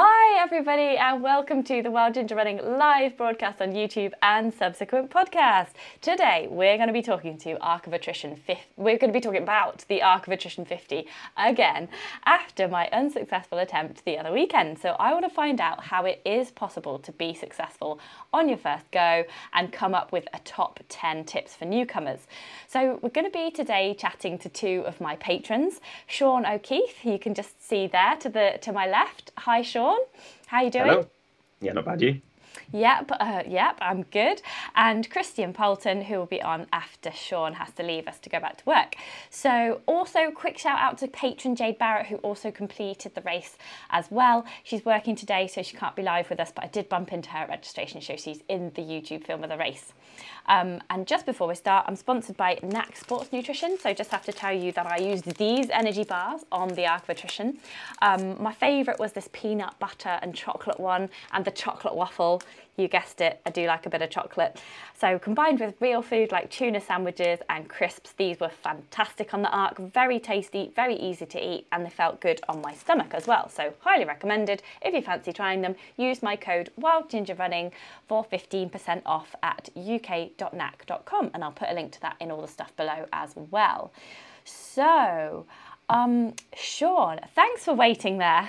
Hi, everybody, and welcome to the Wild Ginger Running live broadcast on YouTube and subsequent podcast. Today, we're going to be talking to Arc of Attrition 50. We're going to be talking about the Arc of Attrition 50 again after my unsuccessful attempt the other weekend. So, I want to find out how it is possible to be successful on your first go and come up with a top 10 tips for newcomers. So, we're going to be today chatting to two of my patrons, Sean O'Keefe, you can just see there to the to my left. Hi, Sean. How are you doing? Hello. Yeah, not bad. You? Yep, uh, yep, I'm good. And Christian Poulton, who will be on after Sean has to leave us to go back to work. So, also, quick shout out to patron Jade Barrett, who also completed the race as well. She's working today, so she can't be live with us, but I did bump into her at registration show. She's in the YouTube film of the race. Um, and just before we start, I'm sponsored by Naak Sports Nutrition. So, just have to tell you that I used these energy bars on the Attrition. Um, my favourite was this peanut butter and chocolate one, and the chocolate waffle. You guessed it, I do like a bit of chocolate. So, combined with real food like tuna sandwiches and crisps, these were fantastic on the Arc. Very tasty, very easy to eat, and they felt good on my stomach as well. So, highly recommended. If you fancy trying them, use my code WildGingerRunning for 15% off at uk.naak.com, and I'll put a link to that in all the stuff below as well. So, um, Sean, thanks for waiting there.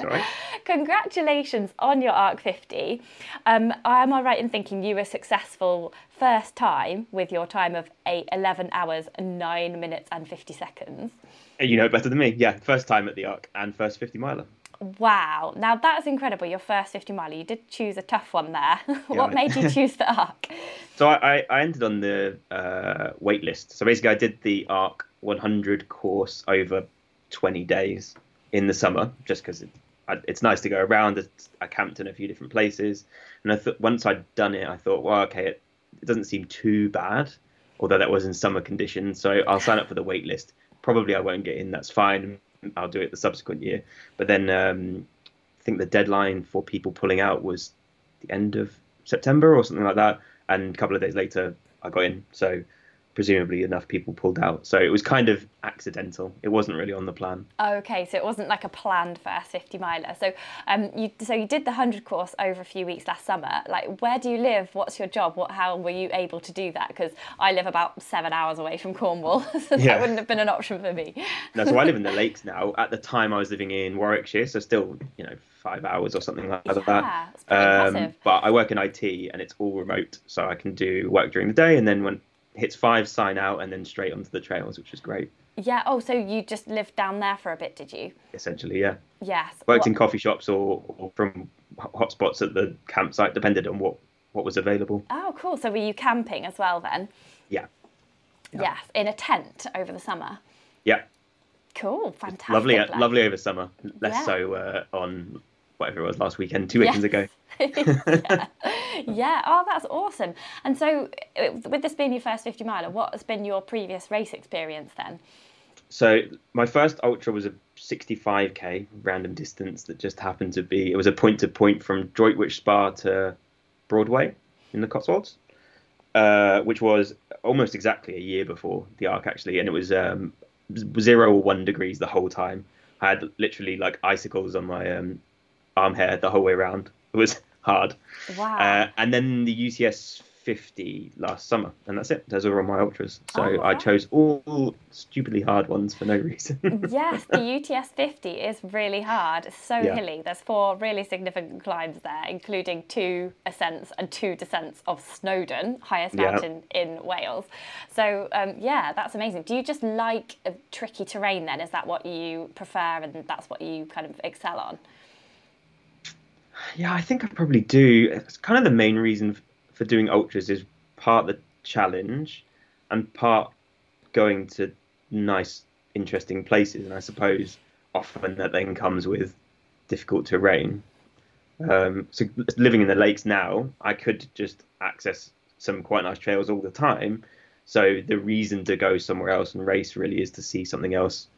Sorry. Congratulations on your ARC 50. Um, am I right in thinking you were successful first time with your time of eight, 11 hours, 9 minutes and 50 seconds? You know it better than me. Yeah, first time at the Arc and first 50 miler. Wow, now that's incredible. Your first 50 mile, you did choose a tough one there. what made you choose the ARC? So I, I, I ended on the uh, wait list. So basically, I did the Arc 100 course over 20 days in the summer, just because it, it's nice to go around. I camped in a few different places, and I thought once I'd done it, I thought, well, okay, it, it doesn't seem too bad, although that was in summer conditions. So I'll sign up for the wait list. Probably I won't get in. That's fine. I'll do it the subsequent year. But then um, I think the deadline for people pulling out was the end of September or something like that. And a couple of days later, I got in. So presumably enough people pulled out. So it was kind of accidental. It wasn't really on the plan. Okay, so it wasn't like a planned first 50 miler. So, um, you so you did the 100 course over a few weeks last summer. Like, where do you live? What's your job? What how were you able to do that? Because I live about seven hours away from Cornwall, so Yeah. that wouldn't have been an option for me. No, so I live in the lakes now. At the time, I was living in Warwickshire, so still, you know, five hours or something like Yeah, that. impressive. but I work in IT and it's all remote, so I can do work during the day, and then when hits five, sign out, and then straight onto the trails, which is great. Yeah. Oh, so you just lived down there for a bit, did you? Essentially, yeah. Yes. Worked What- in coffee shops or, or from hotspots at the campsite, depended on what what was available. Oh, cool. So were you camping as well then? Yeah, Yes, in a tent over the summer. yeah. Cool, fantastic. lovely, lovely over summer. Less Yeah. so uh, on whatever it was last weekend, two weekends Yes. ago. yeah. yeah. Oh, that's awesome. And so, uh, with this being your first 50 miler, what has been your previous race experience then? So my first ultra was a 65k random distance that just happened to be it was a point to point from Droitwich Spa to Broadway in the Cotswolds, uh, which was almost exactly a year before the arc actually, and it was um, zero or one degrees the whole time. I had literally like icicles on my um, arm hair the whole way around. It was hard. Wow. Uh, and then the UTS 50 last summer, and that's it. Those are all my ultras. So Oh, I chose all stupidly hard ones for no reason. yes, the UTS 50 is really hard. It's so Yeah. hilly. There's four really significant climbs there, including two ascents and two descents of Snowdon, highest Yeah. mountain in Wales. So, um, yeah, that's amazing. Do you just like a tricky terrain then? Is that what you prefer and that's what you kind of excel on? Yeah, I think I probably do. It's kind of the main reason for doing ultras is part the challenge and part going to nice, interesting places. And I suppose often that then comes with difficult terrain. Um, so living in the lakes now, I could just access some quite nice trails all the time. So the reason to go somewhere else and race really is to see something else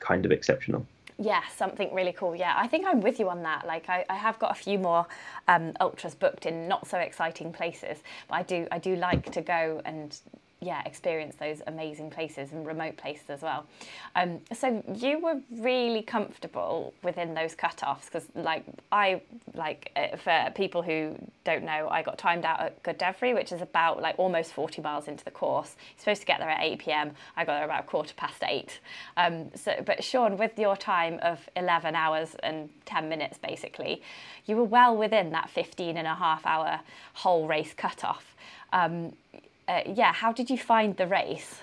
kind of exceptional. Yeah, something really cool. Yeah, I think I'm with you on that. Like, I, I have got a few more um, ultras booked in not so exciting places, but I do I do like to go and yeah experience those amazing places and remote places as well. Um, so you were really comfortable within those cut-offs because like I like uh, for people who don't know, I got timed out at Godevry, which is about like almost 40 miles into the course. You're supposed to get there at 8 p.m. I got there about quarter past eight. Um, so, but Sean, with your time of 11 hours and 10 minutes, basically, you were well within that 15 and a half hour whole race cutoff. Um, uh, yeah, how did you find the race?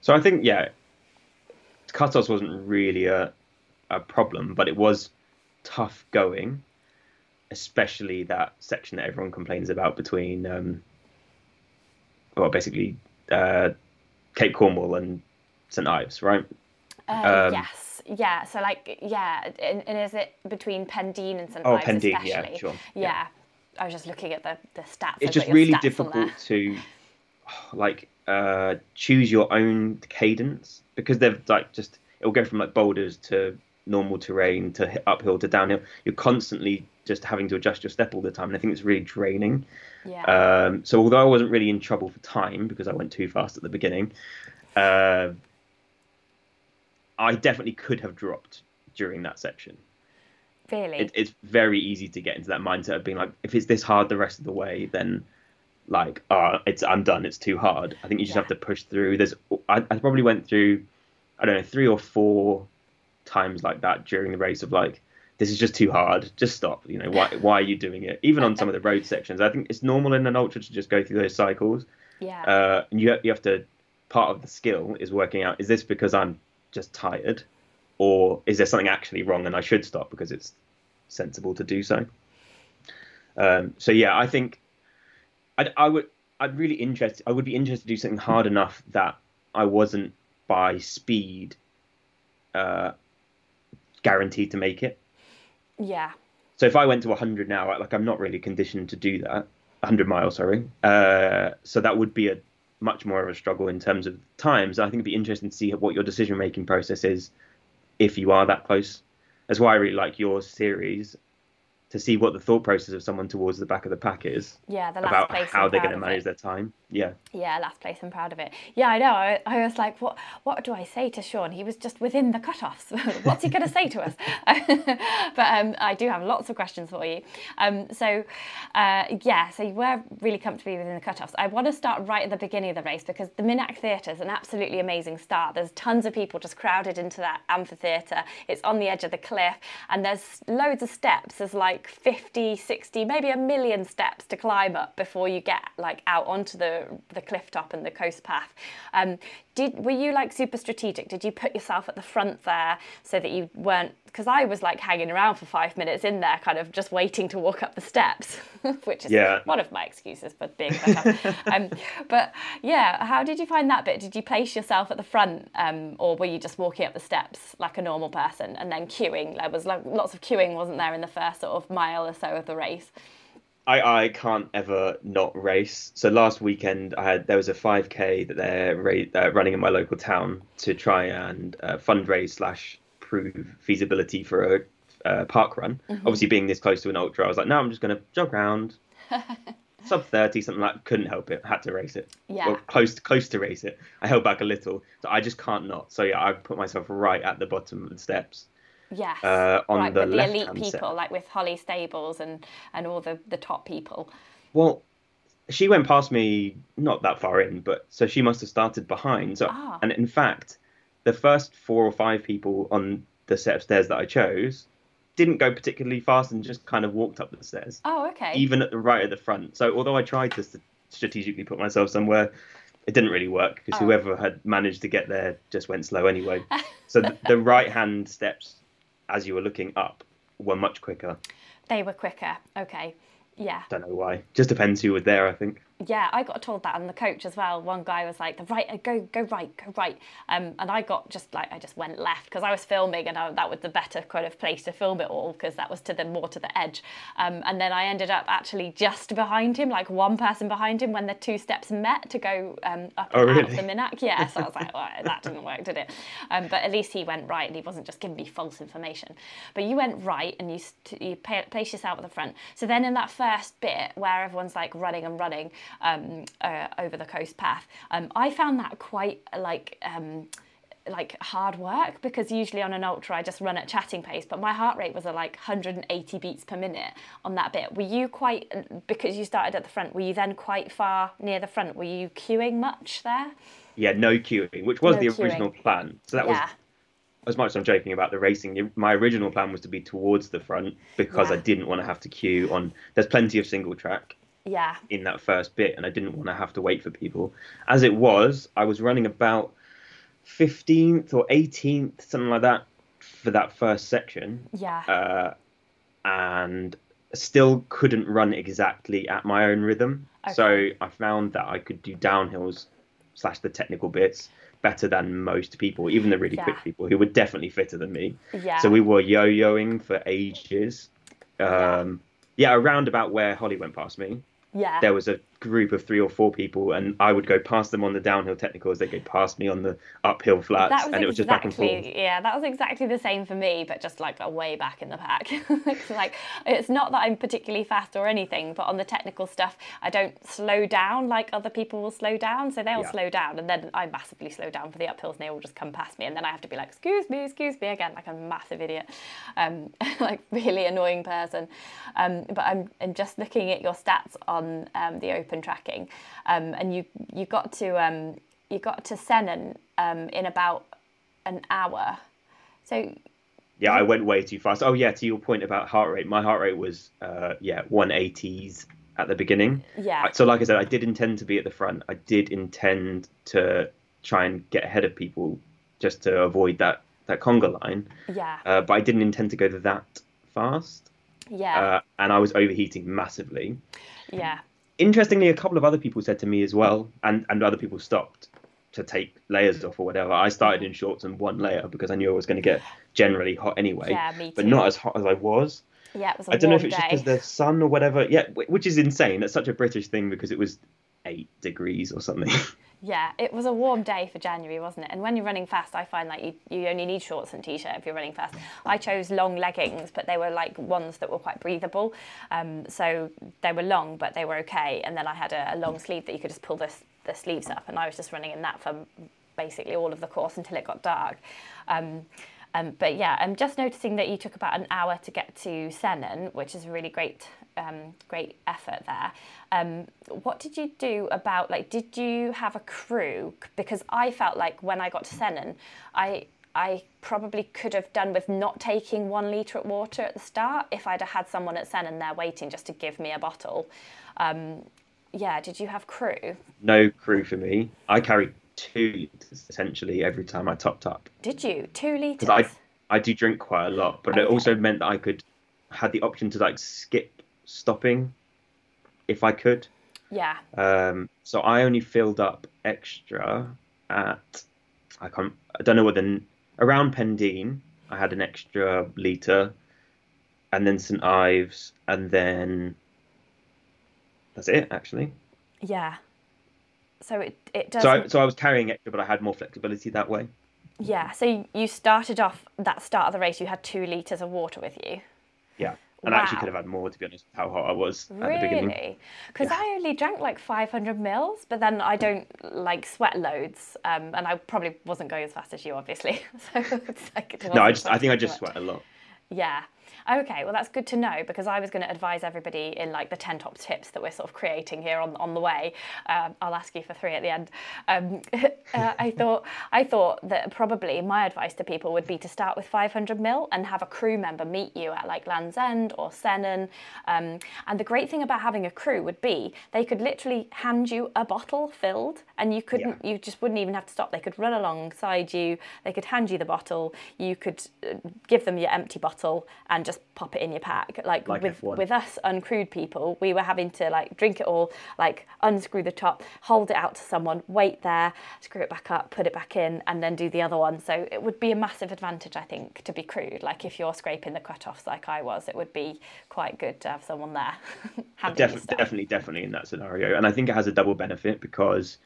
So I think yeah, cutoffs wasn't really a a problem, but it was tough going, especially that section that everyone complains about between um, well basically uh, Cape Cornwall and St Ives, right? Uh, Um, yes, yeah. So like, yeah, and, and is it between Pendeen and St Oh, Ives Pendeen, especially? yeah, sure, Yeah. yeah. I was just looking at the, the stats. It's just really difficult to like uh, choose your own cadence because they've like just it'll go from like boulders to normal terrain to uphill to downhill. You're constantly just having to adjust your step all the time, and I think it's really draining. Yeah. Um, so although I wasn't really in trouble for time because I went too fast at the beginning, uh, I definitely could have dropped during that section. really? It, it's very easy to get into that mindset of being like, if it's this hard the rest of the way, then like, ah, it's I'm done. It's too hard. I think you just Yeah. have to push through. There's, I, I probably went through, I don't know, three or four times like that during the race of like, this is just too hard. Just stop. You know, why why are you doing it? Even on some of the road sections, I think it's normal in an ultra to just go through those cycles. yeah. Uh, and you you have to part of the skill is working out is this because I'm just tired, or is there something actually wrong and I should stop because it's sensible to do so. Um, so yeah, I think I'd, I would I'd really interested I would be interested to do something hard enough that I wasn't by speed uh, guaranteed to make it. yeah. So if I went to 100 now, like I'm not really conditioned to do that. 100 miles, sorry. Uh, so that would be a much more of a struggle in terms of times. I think it'd be interesting to see what your decision making process is if you are that close. That's why I really like your series to see what the thought process of someone towards the back of the pack is Yeah, the last about place how they're going to manage their time. Yeah. Yeah, last place. I'm proud of it. Yeah, I know. I, I was like, what? What do I say to Sean? He was just within the cutoffs. What's he going to say to us? but um, I do have lots of questions for you. Um, so, uh, yeah, so you were really comfortably within the cutoffs. I want to start right at the beginning of the race because the Minack Theatre is an absolutely amazing start. There's tons of people just crowded into that amphitheatre. It's on the edge of the cliff, and there's loads of steps. There's like 50, 60, maybe a million steps to climb up before you get like out onto the the cliff top and the coast path. Um, did were you like super strategic? Did you put yourself at the front there so that you weren't? Because I was like hanging around for five minutes in there, kind of just waiting to walk up the steps, which is Yeah. one of my excuses for being um, but yeah, how did you find that bit? Did you place yourself at the front, um, or were you just walking up the steps like a normal person and then queuing? There was like, lots of queuing, wasn't there, in the first sort of mile or so of the race? I, I can't ever not race. So last weekend, I had there was a 5k that they're ra- uh, running in my local town to try and uh, fundraise slash prove feasibility for a uh, park run. Mm-hmm. Obviously, being this close to an ultra, I was like, no, I'm just going to jog around. Sub 30, something like couldn't help it. Had to race it. Yeah. Well, close close to race it. I held back a little, so I just can't not. So yeah, I put myself right at the bottom of the steps. Yes. Uh, on right, the the elite people, set. like with Holly Stables and, and all the, the top people. Well, she went past me not that far in, but so she must have started behind. So, Ah. and in fact, the first four or five people on the set of stairs that I chose didn't go particularly fast and just kind of walked up the stairs, Oh, okay. even at the right at the front. So, although I tried to st- strategically put myself somewhere, it didn't really work because Oh. whoever had managed to get there just went slow anyway. so, the, the right hand steps as you were looking up were much quicker. They were quicker. Okay. Yeah. Don't know why. Just depends who was there, I think. Yeah, I got told that, and the coach as well. One guy was like, "The right, uh, go, go right, go right," um, and I got just like I just went left because I was filming, and I, that was the better kind of place to film it all because that was to the more to the edge. Um, and then I ended up actually just behind him, like one person behind him, when the two steps met to go um, up Oh, and out of the Minack. Yeah, so I was like, well, that didn't work, did it? Um, but at least he went right, and he wasn't just giving me false information. But you went right, and you st- you place yourself at the front. So then in that first bit where everyone's like running and running um, uh, over the coast path, um, I found that quite like. Um, like hard work because usually on an ultra I just run at chatting pace but my heart rate was at like 180 beats per minute on that bit were you quite because you started at the front were you then quite far near the front were you queuing much there Yeah, no queuing, which was No the queuing. original plan. So that yeah was as much as I'm joking about the racing. My original plan was to be towards the front because I didn't want to have to queue on. There's plenty of single track yeah in that first bit, and I didn't want to have to wait for people. As it was, I was running about 15th or 18th, something like that, for that first section, yeah uh, and still couldn't run exactly at my own rhythm. okay. So I found that I could do downhills slash the technical bits better than most people, even the really quick people who were definitely fitter than me. yeah So we were yo-yoing for ages. Um, yeah, around about where Holly went past me, yeah. There was a group of three or four people, and I would go past them on the downhill technicals. They go past me on the uphill flats, and it was just back and forth. yeah that was exactly the same for me but just like a way back in the pack it's like it's not that i'm particularly fast or anything but on the technical stuff i don't slow down like other people will slow down so they'll Yeah. slow down and then i massively slow down for the uphills and they all just come past me and then i have to be like excuse me excuse me again like a massive idiot um, like really annoying person um, but I'm, I'm just looking at your stats on um, the open tracking um, and you you got to um, you got to Sennen um, in about an hour. So Yeah, I went way too fast. Oh yeah, to your point about heart rate, my heart rate was uh, yeah 180s at the beginning. Yeah. So like I said, I did intend to be at the front. I did intend to try and get ahead of people just to avoid that that conga line. yeah, Uh, but I didn't intend to go that fast. yeah, Uh, and I was overheating massively. yeah, Interestingly, a couple of other people said to me as well, and, and other people stopped to take layers off or whatever. I started in shorts and one layer because I knew I was going to get generally hot anyway, Yeah, me but not as hot as I was. yeah. It was a I don't know if it's day. just because the sun or whatever. Yeah, which is insane. That's such a British thing because it was eight degrees or something. Yeah, it was a warm day for January, wasn't it? And when you're running fast, I find like you, you only need shorts and t-shirt if you're running fast. I chose long leggings, but they were like ones that were quite breathable. Um, so they were long, but they were okay. And then I had a, a long sleeve that you could just pull the, the sleeves up, and I was just running in that for basically all of the course until it got dark. Um, um, but yeah, I'm just noticing that you took about an hour to get to Sennen, which is a really great, um, great effort there. Um, what did you do about like? Did you have a crew? Because I felt like when I got to Sennen, I I probably could have done with not taking one litre of water at the start if I'd have had someone at Sennen there waiting just to give me a bottle. Um, yeah, did you have crew? no crew for me. I carried two liters essentially every time I topped up. Did you two litres? I I do drink quite a lot, but it also meant that I could had the option to like skip stopping if I could. Yeah, Um, so I only filled up extra at I can't I don't know what the around Pendeen I had an extra liter, and then St Ives, and then that's it actually. Yeah. So it it does. So I, so I was carrying extra, but I had more flexibility that way. Yeah. So you started off that start of the race. You had two liters of water with you. Yeah. And I actually could have had more, to be honest, with how hot I was at the beginning. Really? Because I only drank like 500 mils, but then I don't like sweat loads, um, and I probably wasn't going as fast as you, obviously. so it's like it No, I just I think I just sweat a lot. Yeah. Okay, well that's good to know because I was going to advise everybody in like the 10 top tips that we're sort of creating here on, on the way. Um, I'll ask you for three at the end. Um, uh, I thought I thought that probably my advice to people would be to start with 500 mil and have a crew member meet you at like Land's End or Sennen. Um, and the great thing about having a crew would be they could literally hand you a bottle filled and you couldn't you just wouldn't even have to stop. They could run alongside you. They could hand you the bottle. You could uh, give them your empty bottle and just pop it in your pack. Like, Like with F1. with us uncrewed people, we were having to like drink it all, like unscrew the top, hold it out to someone, wait there, screw it back up, put it back in, and then do the other one. So it would be a massive advantage, I think, to be crewed. Like if you're scraping the cut-offs like I was, it would be quite good to have someone there. Def- definitely, definitely in that scenario, and I think it has a double benefit because,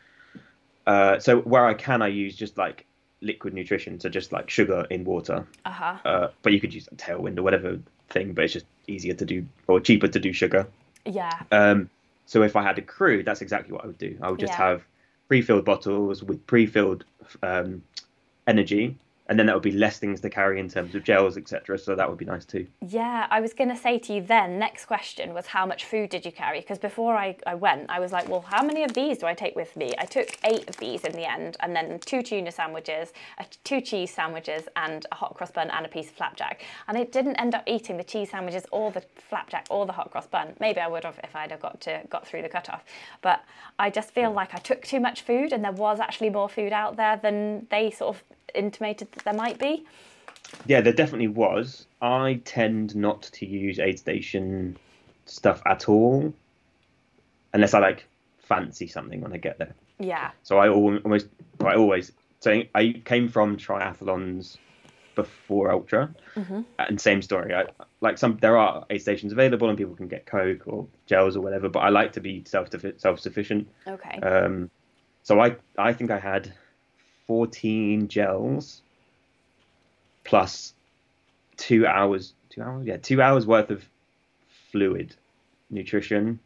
uh, so where I can, I use just like liquid nutrition, so just like sugar in water. Uh-huh. Uh, but you could use a tailwind or whatever thing, but it's just easier to do or cheaper to do sugar. Yeah. Um, so if I had a crew, that's exactly what I would do. I would just Yeah. have pre-filled bottles with pre-filled um, energy, and then that would be less things to carry in terms of gels, etc. So that would be nice too. Yeah, I was going to say to you then, next question was how much food did you carry? Because before I, I went, I was like, well, how many of these do I take with me? I took eight of these in the end, and then two tuna sandwiches, uh, two cheese sandwiches, and a hot cross bun and a piece of flapjack. And I didn't end up eating the cheese sandwiches or the flapjack or the hot cross bun. Maybe I would have if I'd have got to got through the cutoff. But I just feel like I took too much food, and there was actually more food out there than they sort of intimated that there might be. Yeah, there definitely was. I tend not to use aid station stuff at all, unless I like fancy something when I get there. Yeah. So I almost, I always. So I came from triathlons before ultra, and same story. I like some. There are aid stations available, and people can get coke or gels or whatever. But I like to be self self sufficient. Okay. Um, so I I think I had 14 gels plus two hours two hours yeah two hours worth of fluid nutrition.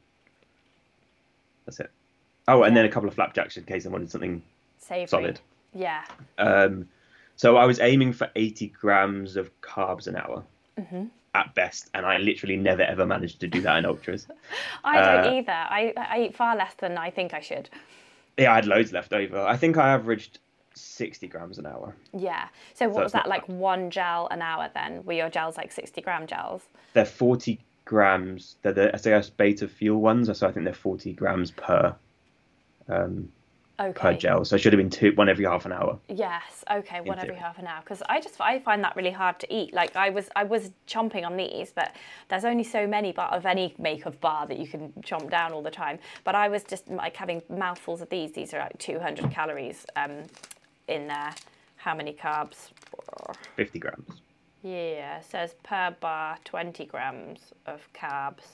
That's it. Oh, and then a couple of flapjacks in case I wanted something Savory. solid. Yeah. Um, so I was aiming for 80 grams of carbs an hour Mm-hmm. at best, and I literally never ever managed to do that in ultras. I don't Uh, either. I, I eat far less than I think I should. Yeah, I had loads left over. I think I averaged 60 grams an hour. Yeah. So what So was that like one gel an hour then? Were your gels like 60 gram gels? They're 40 grams. They're the SiS beta fuel ones, so I think they're 40 grams per um, Okay. per gel. So it should have been two, one every half an hour. Yes. Okay. One every half an hour. Because I just I find that really hard to eat. Like I was I was chomping on these, but there's only so many bar of any make of bar that you can chomp down all the time. But I was just like having mouthfuls of these. These are like 200 calories um, in there. How many carbs? 50 grams. Yeah, it says per bar 20 grams of carbs.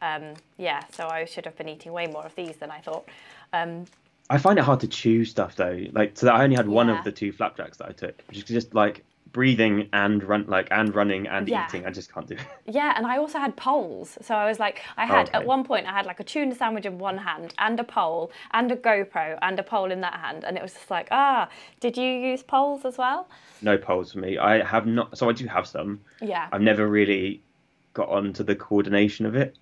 Um, yeah, so I should have been eating way more of these than I thought. Um, I find it hard to chew stuff though. Like, so I only had one Yeah. of the two flapjacks that I took, which is just like breathing and run, like and running and Yeah. eating. I just can't do it. yeah, and I also had poles. So I was like, I had at one point, I had like a tuna sandwich in one hand and a pole and a GoPro and a pole in that hand. And it was just like, ah, did you use poles as well? No poles for me. I have not. So I do have some. Yeah. I've never really got onto the coordination of it.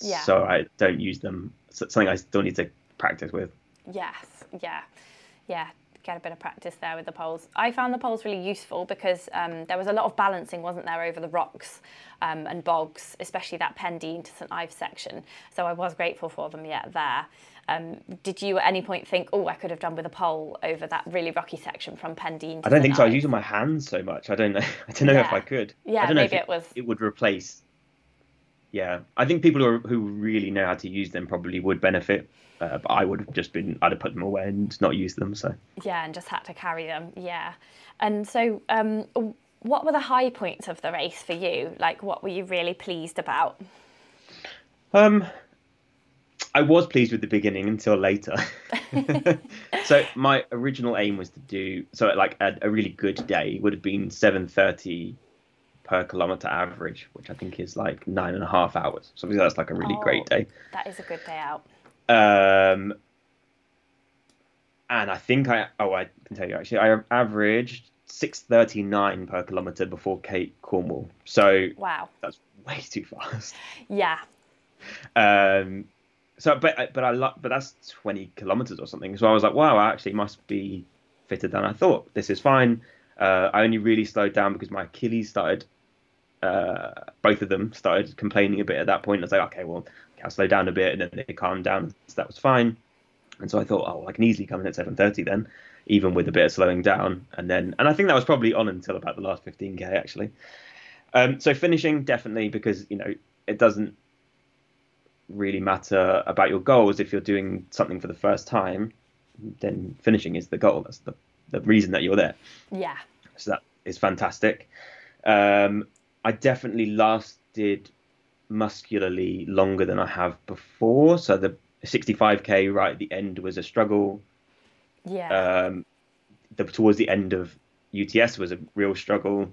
Yeah. So I don't use them. It's something I still need to practice with. Yes, yeah, yeah. Get a bit of practice there with the poles. I found the poles really useful because um, there was a lot of balancing, wasn't there, over the rocks um, and bogs, especially that Pendeen to St Ives section. So I was grateful for them. Yeah, there. Um, did you at any point think, oh, I could have done with a pole over that really rocky section from Pendeen? To I don't think so. I was using my hands so much. I don't know. I don't know if I could. Yeah, I don't know maybe if it was- It would replace. Yeah, I think people who, are, who really know how to use them probably would benefit. Uh, but I would have just been. I'd have put them away and not used them. So Yeah, and just had to carry them. Yeah. And so, um, what were the high points of the race for you? Like, what were you really pleased about? Um, I was pleased with the beginning until later. so my original aim was to do so like a, a really good day would have been seven thirty per kilometer average, which I think is like nine and a half hours. So that's like a really Oh, great day. That is a good day out. Um, and I think I oh I can tell you actually I averaged six thirty nine per kilometer before Cape Cornwall. So Wow. that's way too fast. Yeah. Um, so but but I lo- but that's twenty kilometers or something. So I was like, wow, I actually must be fitter than I thought. This is fine. Uh, I only really slowed down because my Achilles started. Uh, both of them started complaining a bit at that point. I was like, okay, well, I'll slow down a bit, and then they calmed down. So that was fine. And so I thought, oh, I can easily come in at seven thirty then, even with a bit of slowing down. And then, and I think that was probably on until about the last fifteen k actually. Um, so finishing definitely because you know it doesn't really matter about your goals if you're doing something for the first time. Then finishing is the goal. That's the the reason that you're there. Yeah. So that is fantastic. Um, I definitely lasted muscularly longer than I have before. So the 65k right at the end was a struggle. Yeah. Um, the, towards the end of UTS was a real struggle.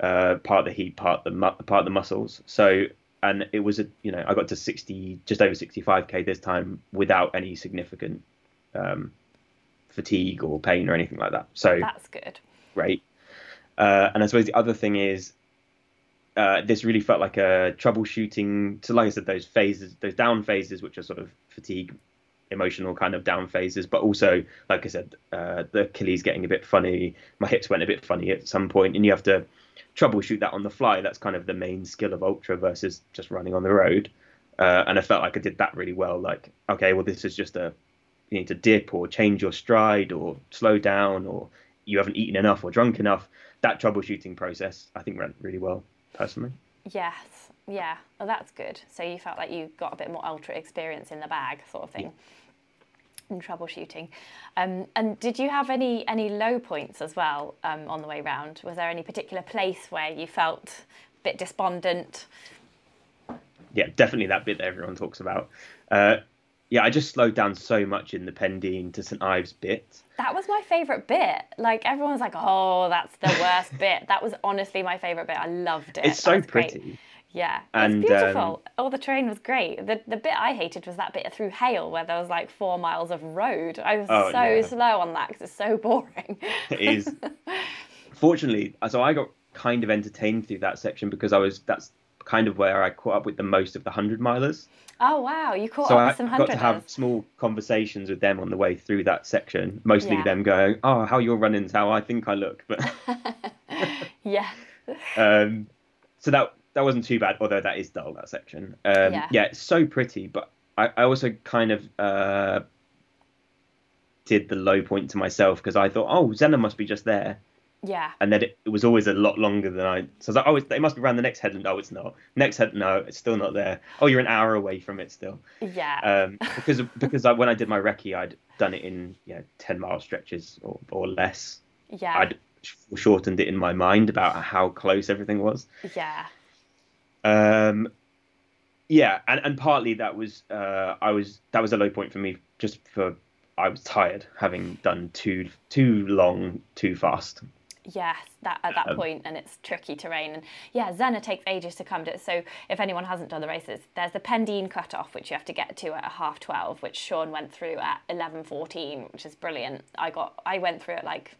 Uh, part of the heat, part of the mu- part of the muscles. So and it was a you know I got to 60 just over 65k this time without any significant um, fatigue or pain or anything like that. So That's good. great. Uh, and I suppose the other thing is, uh, this really felt like a troubleshooting. So, like I said, those phases, those down phases, which are sort of fatigue, emotional kind of down phases, but also, like I said, uh, the Achilles getting a bit funny. My hips went a bit funny at some point, and you have to troubleshoot that on the fly. That's kind of the main skill of ultra versus just running on the road. Uh, and I felt like I did that really well. Like, okay, well, this is just a you need to dip or change your stride or slow down or you haven't eaten enough or drunk enough. That troubleshooting process, I think, went really well personally. Yes. Yeah. Well, that's good. So you felt like you got a bit more ultra experience in the bag, sort of thing. In troubleshooting, um, and did you have any any low points as well um, on the way round? Was there any particular place where you felt a bit despondent? Yeah, definitely that bit that everyone talks about. Uh, yeah, I just slowed down so much in the Pendeen to St Ives bit. That was my favourite bit. Like everyone's like, "Oh, that's the worst bit." That was honestly my favourite bit. I loved it. It's so was great. pretty. Yeah, it's beautiful. um, oh, the terrain was great. The the bit I hated was that bit through Hayle where there was like four miles of road. I was Oh, so yeah. slow on that because it's so boring. It is. Fortunately, so I got kind of entertained through that section because I was that's kind of where I caught up with the most of the hundred milers. oh wow, you caught so up I with some hundred. got to have small conversations with them on the way through that section. Mostly Yeah. them going, "Oh, how you're running's how I think I look," but Yeah, um, so that that wasn't too bad. Although that is dull that section. Um, Yeah. yeah. it's so pretty, but I, I also kind of uh, did the low point to myself because I thought, "Oh, Zennor must be just there." Yeah, and then it, it was always a lot longer than I. So I was like, oh, it's, it must be around the next headland. Oh, it's not. Next head, no, it's still not there. Oh, you're an hour away from it still. yeah. Um, because because I, when I did my recce, I'd done it in you know ten mile stretches or, or less. yeah, I'd sh- shortened it in my mind about how close everything was. yeah, Um, yeah, and, and partly that was uh, I was that was a low point for me just for I was tired having done too too long too fast. Yes, that at that Um, point, and it's tricky terrain. And yeah, Zennor takes ages to come to. So if anyone hasn't done the races, there's the Pendeen cutoff, which you have to get to at a half twelve, which Sean went through at eleven fourteen, which is brilliant. I got, I went through it like.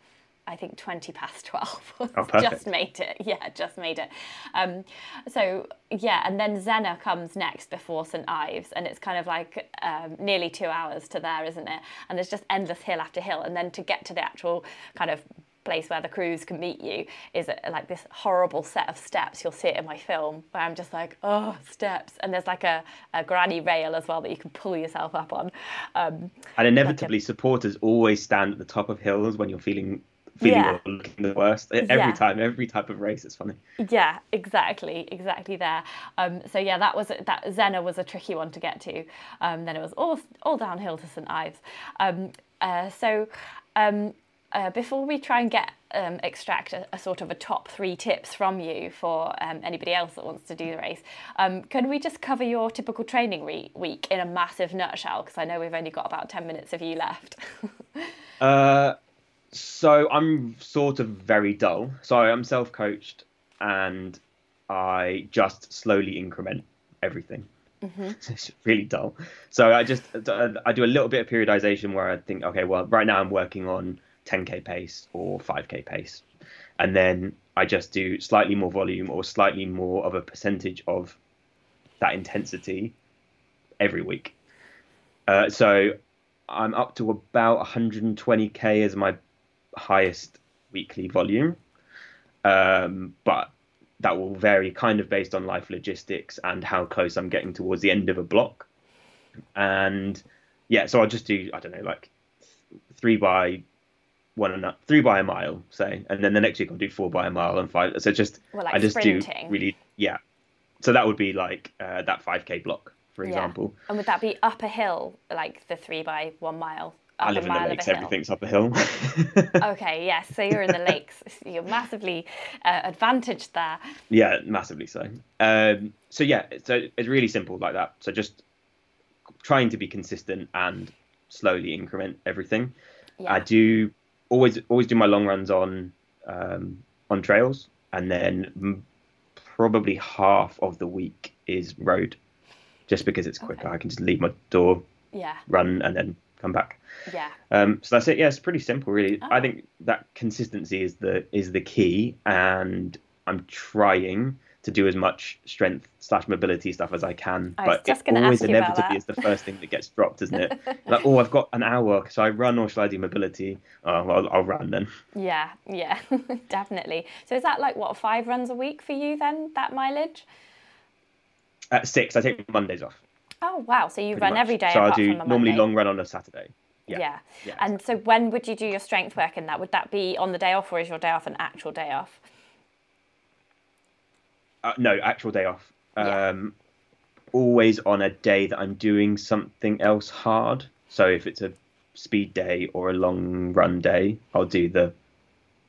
I think 20 past 12. Oh, just made it. Yeah, just made it. Um, so, yeah, and then Zennor comes next before St. Ives, and it's kind of like um, nearly two hours to there, isn't it? And there's just endless hill after hill. And then to get to the actual kind of place where the crews can meet you is uh, like this horrible set of steps. You'll see it in my film where I'm just like, oh, steps. And there's like a, a granny rail as well that you can pull yourself up on. Um, And inevitably, supporters always stand at the top of hills when you're feeling feeling Yeah. looking the worst. Every Yeah. time, every type of race, it's funny. yeah, exactly, exactly there. Um, so yeah, that was that Zennor was a tricky one to get to. Um, then it was all all downhill to St Ives. Um, uh, so um, uh, before we try and get um, extract a, a, sort of a top three tips from you for um, anybody else that wants to do the race. Um, can we just cover your typical training re- week in a massive nutshell? Because I know we've only got about 10 minutes of you left. uh, so I'm sort of very dull. So I'm self coached and I just slowly increment everything. Mm-hmm. it's really dull. So I just I do a little bit of periodization where I think, okay, well, right now I'm working on 10k pace or 5k pace, and then I just do slightly more volume or slightly more of a percentage of that intensity every week. Uh, so I'm up to about 120k as my highest weekly volume, um, but that will vary kind of based on life logistics and how close I'm getting towards the end of a block. And yeah, so I'll just do I don't know like three by one and three by a mile, say, and then the next week I'll do four by a mile and five. So just well, like I just sprinting. do really yeah. So that would be like uh, that five k block, for example. Yeah. And would that be up a hill, like the three by one mile? I live in the lakes. Everything's up a hill. okay, yes. So you're in the lakes. You're massively uh, advantaged there. Yeah, massively so. Um, so yeah, so it's really simple like that. So just trying to be consistent and slowly increment everything. Yeah. I do always always do my long runs on um, on trails, and then probably half of the week is road, just because it's quicker. Okay. I can just leave my door, yeah, run, and then come back. Yeah. Um, so that's it. Yeah, it's pretty simple, really. Oh. I think that consistency is the is the key, and I'm trying to do as much strength slash mobility stuff as I can. I but it always inevitably is the first thing that gets dropped, isn't it? like, oh, I've got an hour, so I run or shall I do mobility? Oh, well, I'll run then. Yeah, yeah, definitely. So is that like what five runs a week for you then? That mileage? At six, I take Mondays off. Oh wow! So you run much. every day. So I do normally Monday. long run on a Saturday. Yeah. yeah. yeah. And so when would you do your strength work in that? Would that be on the day off, or is your day off an actual day off? Uh, no, actual day off. Yeah. Um, always on a day that I'm doing something else hard. So if it's a speed day or a long run day, I'll do the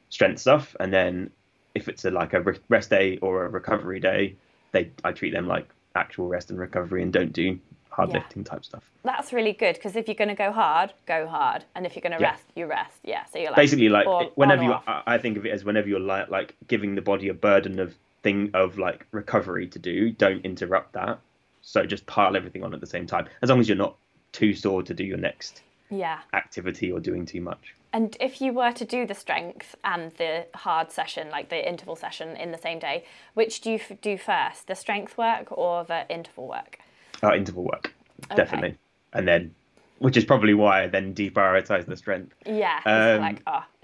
strength stuff, and then if it's a like a rest day or a recovery day, they I treat them like actual rest and recovery and don't do hard yeah. lifting type stuff. That's really good because if you're going to go hard, go hard, and if you're going to yeah. rest, you rest. Yeah, so you're like basically like or, whenever you, I think of it as whenever you're like like giving the body a burden of thing of like recovery to do, don't interrupt that. So just pile everything on at the same time, as long as you're not too sore to do your next yeah activity or doing too much. And if you were to do the strength and the hard session, like the interval session in the same day, which do you f- do first, the strength work or the interval work? Uh, interval work, okay. definitely. And then, which is probably why I then deprioritize the strength. Yeah, um, like, oh.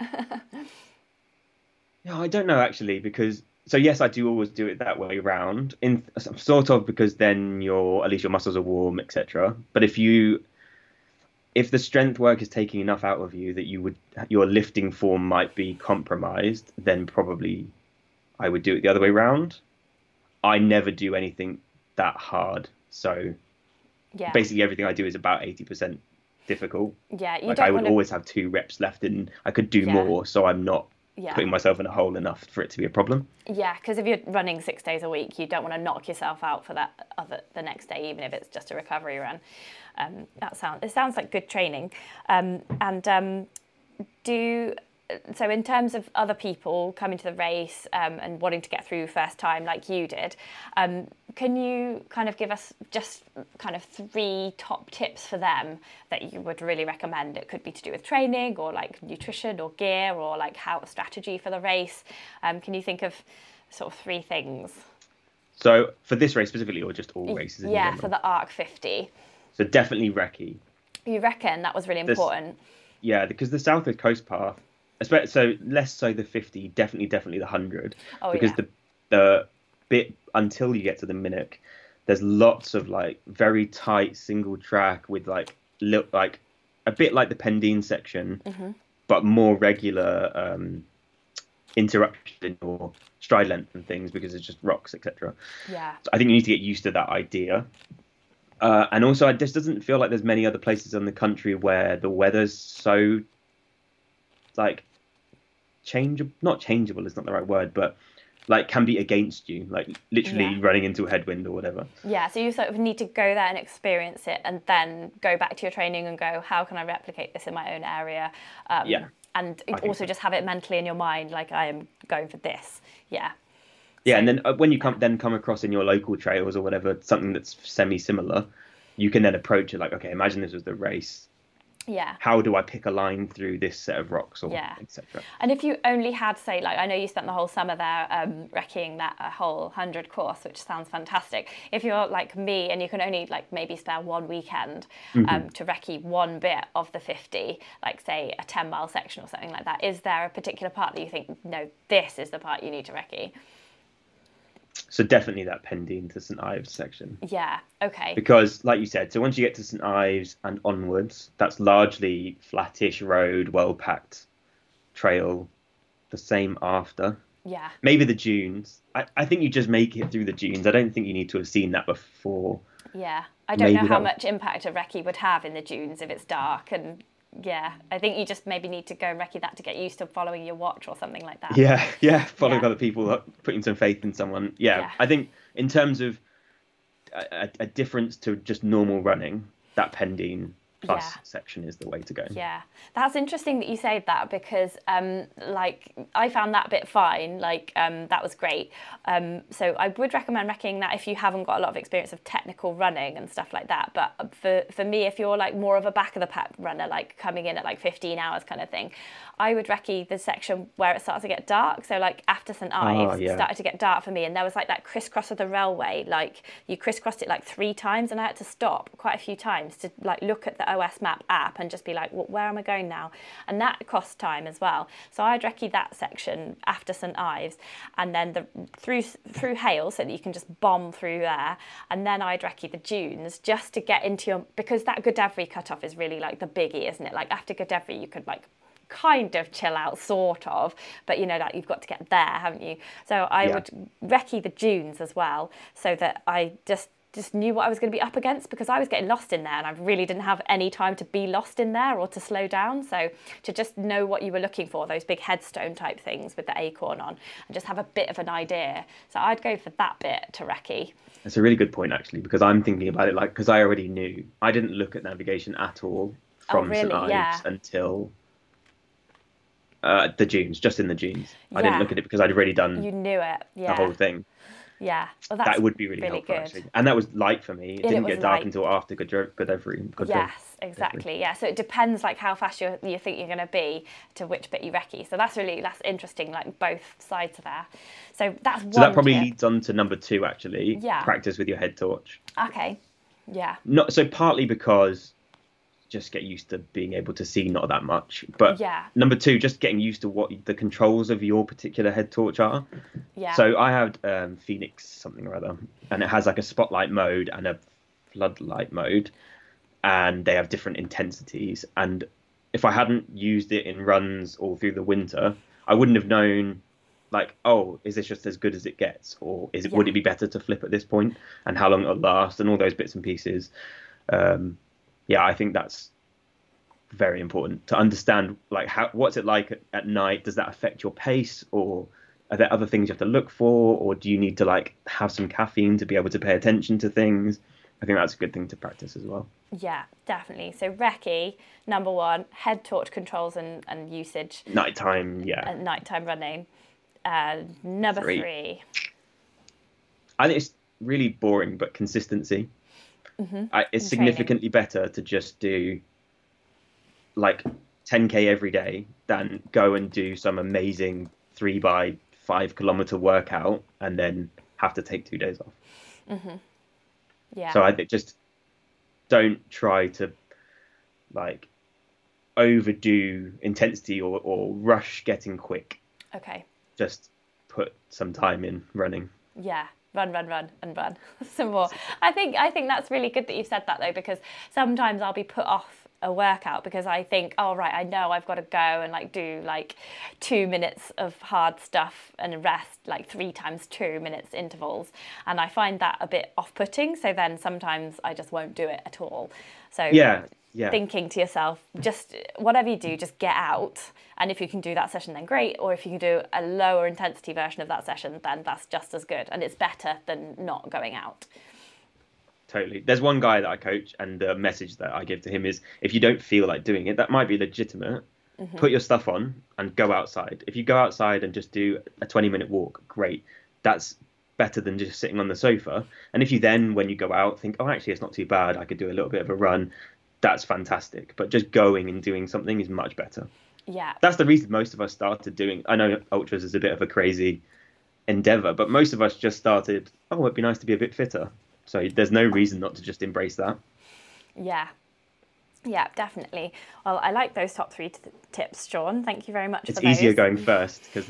yeah, I don't know actually, because so yes, I do always do it that way around. In sort of because then your at least your muscles are warm, etc. But if you if the strength work is taking enough out of you that you would your lifting form might be compromised, then probably I would do it the other way around. I never do anything that hard, so yeah. basically everything I do is about eighty percent difficult. Yeah, you like don't I would wanna... always have two reps left, and I could do Yeah. more, so I'm not Yeah. putting myself in a hole enough for it to be a problem. Yeah, because if you're running six days a week, you don't want to knock yourself out for that other the next day, even if it's just a recovery run. Um, that sounds it sounds like good training. Um, and um, do so in terms of other people coming to the race um, and wanting to get through first time like you did. Um, can you kind of give us just kind of three top tips for them that you would really recommend? It could be to do with training or like nutrition or gear or like how a strategy for the race. Um, can you think of sort of three things? So for this race specifically, or just all races? Yeah, for the ARC 50. So definitely recce. You reckon that was really This- important? Yeah, because the Southwest Coast Path, so less so the 50, definitely, definitely the 100. Oh, because yeah. the the bit until you get to the Minack, there's lots of like very tight single track with like look like a bit like the Pendeen section, Mm-hmm. but more regular um, interruption or stride length and things because it's just rocks, etc. Yeah. So I think you need to get used to that idea. Uh, and also, it just doesn't feel like there's many other places in the country where the weather's so like changeable. Not changeable is not the right word, but like can be against you, like literally Yeah. running into a headwind or whatever. Yeah, so you sort of need to go there and experience it, and then go back to your training and go, how can I replicate this in my own area? Um, Yeah, and also so. just have it mentally in your mind, like I am going for this. Yeah, Yeah, So- and then uh, when you come then come across in your local trails or whatever something that's semi similar, you can then approach it like, okay, imagine this was the race. Yeah. How do I pick a line through this set of rocks or Yeah. etc. And if you only had, say, like I know you spent the whole summer there um, recceing that a whole hundred course, which sounds fantastic. If you're like me and you can only like maybe spare one weekend um, to recce one bit of the fifty, like say a ten mile section or something like that, is there a particular part that you think no, this is the part you need to recce? So definitely that Pendeen to St Ives section. Yeah. Okay. because like you said so once you get to st ives and onwards that's largely flattish road well packed trail the same after Yeah. maybe the dunes I, I think you just make it through the dunes i don't think you need to have seen that before Yeah. I don't know how that- much impact a recce would have in the dunes if it's dark and. Yeah, I think you just maybe need to go and recce that to get used to following your watch or something like that. yeah yeah following Yeah. other people putting some faith in someone yeah, Yeah. i think in terms of a, a, a difference to just normal running that Pendeen plus Yeah. section is the way to go Yeah, that's interesting that you say that because, um, like, I found that bit fine. Like, um, that was great. Um, so I would recommend recceing that if you haven't got a lot of experience of technical running and stuff like that. But for for me, if you're like more of a back of the pack runner, like coming in at like 15 hours kind of thing, I would recce the section where it starts to get dark. So like after St Ives, it yeah. started to get dark for me, and there was like that crisscross of the railway. Like you crisscrossed it like three times, and I had to stop quite a few times to like look at the OS Map app and just be like, well, where am I going now? And that costs time as well. So I'd recce that section after St Ives, and then the through through Hayle, so that you can just bomb through there, and then I'd recce the dunes just to get into your because that Godrevy cutoff is really like the biggie, isn't it? Like after Godrevy, you could like kind of chill out, sort of, but you know, like you've got to get there, haven't you? So I Yeah. would recce the dunes as well, so that I just just knew what I was going to be up against because I was getting lost in there and I really didn't have any time to be lost in there or to slow down. So to just know what you were looking for, those big headstone type things with the acorn on, and just have a bit of an idea. So I'd go for that bit to recce. That's a really good point, actually, because I'm thinking about it like because I already knew. I didn't look at navigation at all from Oh, really? St Ives Yeah. until uh, the dunes, just in the dunes. I didn't look at it because I'd already done You knew it, yeah. the whole thing. Yeah. Well, that's That would be really, helpful, good. actually. And that was light for me. It it didn't was get dark light. until after Godrevy. Godre- Yes, exactly. Yeah, so it depends like how fast you you think you're going to be to which bit you recce. So that's really that's interesting. Like both sides of there. So that's one. So that probably tip. leads on to number two, actually. Yeah. Practice with your head torch. Okay. Yeah. Not so partly because just get used to being able to see not that much, but Yeah. number two, just getting used to what the controls of your particular head torch are. Yeah. So I had um, Fenix something or other, and it has like a spotlight mode and a floodlight mode, and they have different intensities. And if I hadn't used it in runs all through the winter, I wouldn't have known, like, oh, is this just as good as it gets, or is it would it be better to flip at this point, and how long it'll last, and all those bits and pieces. Um, yeah, I think that's very important to understand like how what's it like at, at night does that affect your pace or are there other things you have to look for or do you need to like have some caffeine to be able to pay attention to things i think that's a good thing to practice as well Yeah, definitely. So recce number one, head torch controls and, and usage nighttime yeah at nighttime running. Uh, number Three. three. i think it's really boring but consistency Mm-hmm. I, it's And significantly better to just do like 10k every day than go and do some amazing three by five kilometer workout and then have to take two days off mm-hmm. Yeah. So I think just don't try to like overdo intensity or, or rush getting quick. okay. Just put some time in running. Yeah, run, run, run, and run some more. I think I think that's really good that you've said that though, because sometimes I'll be put off a workout because I think, oh right, I know I've got to go and like do like two minutes of hard stuff and rest like three times two minutes intervals, and I find that a bit off-putting. So then sometimes I just won't do it at all. So Yeah. Yeah. thinking to yourself, just whatever you do, just get out. And if you can do that session, then great. Or if you can do a lower intensity version of that session, then that's just as good. And it's better than not going out. Totally. There's one guy that I coach, and the message that I give to him is if you don't feel like doing it, that might be legitimate. Mm-hmm. Put your stuff on and go outside. If you go outside and just do a 20 minute walk, great. That's better than just sitting on the sofa. And if you then, when you go out, think, oh, actually, it's not too bad, I could do a little bit of a run, that's fantastic. But just going and doing something is much better. Yeah. That's the reason most of us started doing. I know ultras is a bit of a crazy endeavor, but most of us just started. Oh, it'd be nice to be a bit fitter. So there's no reason not to just embrace that. Yeah. Yeah, definitely. Well, I like those top three t- tips, Sean. Thank you very much It's for those. easier going first because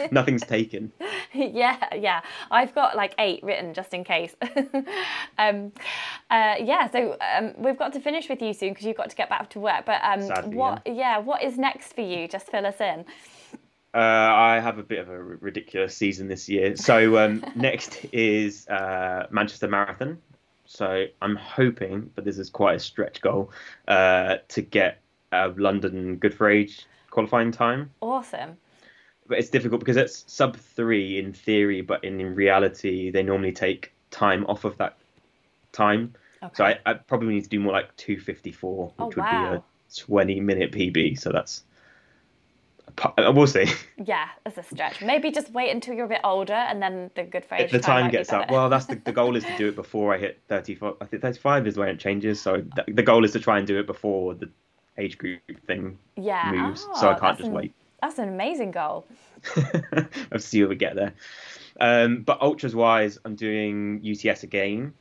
nothing's taken. yeah, yeah. I've got like eight written just in case. um, uh, yeah, so um, we've got to finish with you soon because you've got to get back to work. But um, Sadly, what? Yeah. what is next for you? Just fill us in. Uh, I have a bit of a r- ridiculous season this year. So um, next is uh, Manchester Marathon. So I'm hoping, but this is quite a stretch goal, uh, to get a London Good for Age qualifying time. Awesome. But it's difficult because it's sub three in theory, but in, in reality they normally take time off of that time. Okay. So I, I probably need to do more like 254, Oh, which would be a 20 minute PB. So that's we'll see. Yeah, it's a stretch. Maybe just wait until you're a bit older and then the good phrase. If the time gets up, well, that's the, the goal is to do it before I hit 35. I think 35 is when it changes. So th- the goal is to try and do it before the age group thing yeah. moves. Oh, so I can't just an- wait. That's an amazing goal. I'll see if we get there. Um, but ultras wise, I'm doing UTS again,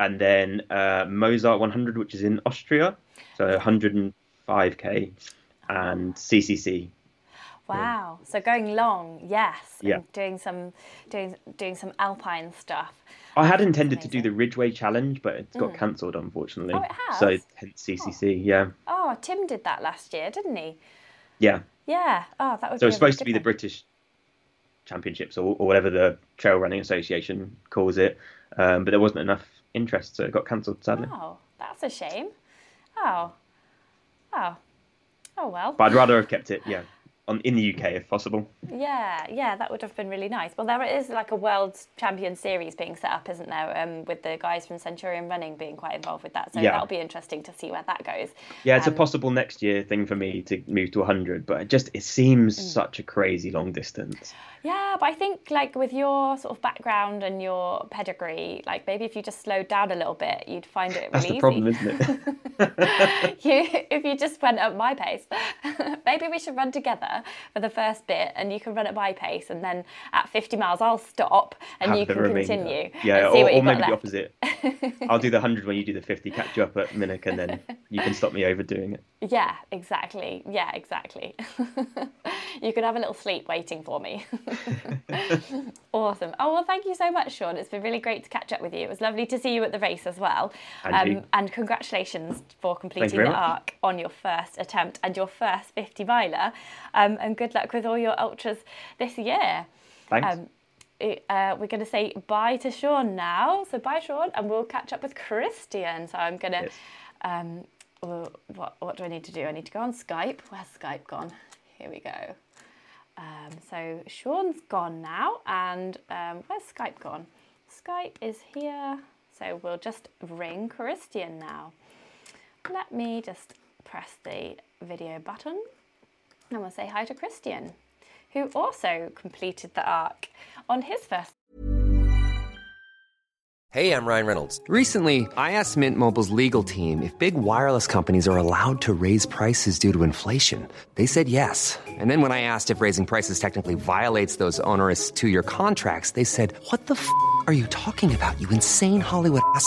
and then uh, Mozart 100, which is in Austria, so 105k, and CCC. Wow. So going long, yes. and Yeah. Doing some, doing doing some alpine stuff. I had intended to do the Ridgeway Challenge, but it's got cancelled unfortunately. Mm. Oh, it has? So hence CCC, yeah, Oh, Tim did that last year, didn't he? yeah. Yeah. Oh, that would. So it's supposed to be the. British Championships or, or whatever the Trail Running Association calls it, um, but there wasn't enough interest, so it got cancelled sadly. Oh, that's a shame. Oh. Oh. Oh well. But I'd rather have kept it, yeah, on in the UK if possible. Yeah, yeah, that would have been really nice. Well, there is like a World Champion Series being set up, isn't there? Um, with the guys from Centurion Running being quite involved with that. So Yeah. that'll be interesting to see where that goes. Yeah, it's Um, a possible next year thing for me to move to 100, but it just it seems Mm. such a crazy long distance. Yeah, but I think like with your sort of background and your pedigree, like maybe if you just slowed down a little bit, you'd find it really That's the easy. problem, isn't it? you, if you just went at my pace, maybe we should run together for the first bit, and you can run at my pace, and then at 50 miles I'll stop, and Have you can continue. Yeah, or, or maybe the opposite. I'll do the 100 when you do the 50, catch you up at Minack, and then you can stop me overdoing it. Yeah, exactly. Yeah, exactly. you could have a little sleep waiting for me. awesome. Oh, well, thank you so much, Sean. It's been really great to catch up with you. It was lovely to see you at the race as well. Um, And you. and congratulations for completing the much. arc on your first attempt and your first 50 miler. Um, and good luck with all your ultras this year. Thanks. Um, it- uh, we're going to say bye to Sean now. So bye, Sean, and we'll catch up with Christian. So I'm going to. Yes. Um, well, what, what do I need to do? I need to go on Skype. Where's Skype gone? Here we go. Um, so Sean's gone now, and um, where's Skype gone? Skype is here. So we'll just ring Christian now. Let me just press the video button and we'll say hi to Christian, who also completed the arc on his first Hey, I'm Ryan Reynolds. Recently, I asked Mint Mobile's legal team if big wireless companies are allowed to raise prices due to inflation. They said yes. And then when I asked if raising prices technically violates those onerous two year contracts, they said, What the f are you talking about, you insane Hollywood ass?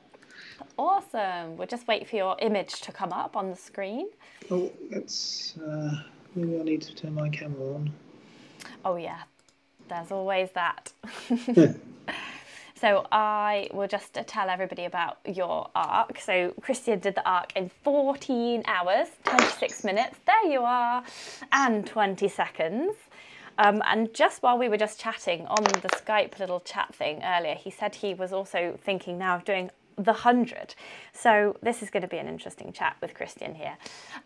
Awesome. We'll just wait for your image to come up on the screen. Oh, it's uh, maybe I need to turn my camera on. Oh, yeah, there's always that. so I will just tell everybody about your arc. So Christian did the arc in 14 hours, 26 minutes, there you are, and 20 seconds. Um, and just while we were just chatting on the Skype little chat thing earlier, he said he was also thinking now of doing the 100. So this is going to be an interesting chat with Christian here.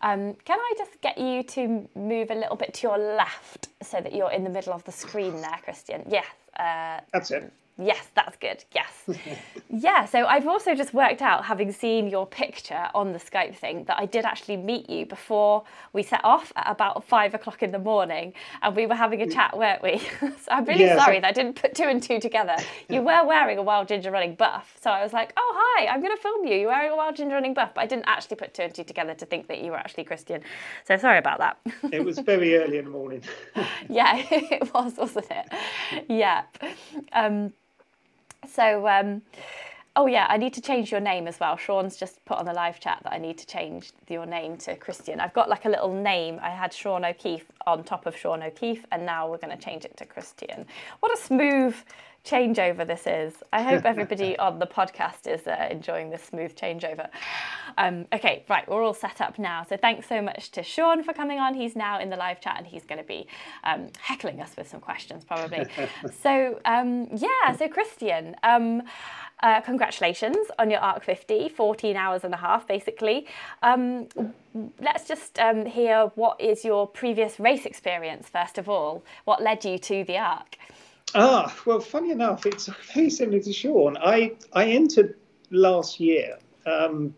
Um, can I just get you to move a little bit to your left so that you're in the middle of the screen there, Christian? Yes. Uh, That's it. Yes, that's good. Yes. yeah, so I've also just worked out, having seen your picture on the Skype thing, that I did actually meet you before we set off at about five o'clock in the morning. And we were having a chat, weren't we? so I'm really yes. sorry that I didn't put two and two together. You were wearing a Wild Ginger Running buff. So I was like, oh, hi, I'm going to film you. You're wearing a Wild Ginger Running buff. But I didn't actually put two and two together to think that you were actually Christian. So sorry about that. it was very early in the morning. yeah, it was, wasn't it? Yeah. Um, so, um, oh yeah, I need to change your name as well. Sean's just put on the live chat that I need to change your name to Christian. I've got like a little name. I had Sean O'Keefe on top of Sean O'Keefe, and now we're going to change it to Christian. What a smooth changeover this is. I hope everybody on the podcast is uh, enjoying this smooth changeover. Um, okay, right, we're all set up now. So thanks so much to Sean for coming on. He's now in the live chat and he's going to be um, heckling us with some questions probably. so um, yeah, so Christian. Um, uh, congratulations on your ARC 50, 14 hours and a half basically. Um, let's just um, hear what is your previous race experience first of all. What led you to the ARC? Ah, well, funny enough, it's very similar to Sean. I, I entered last year, um,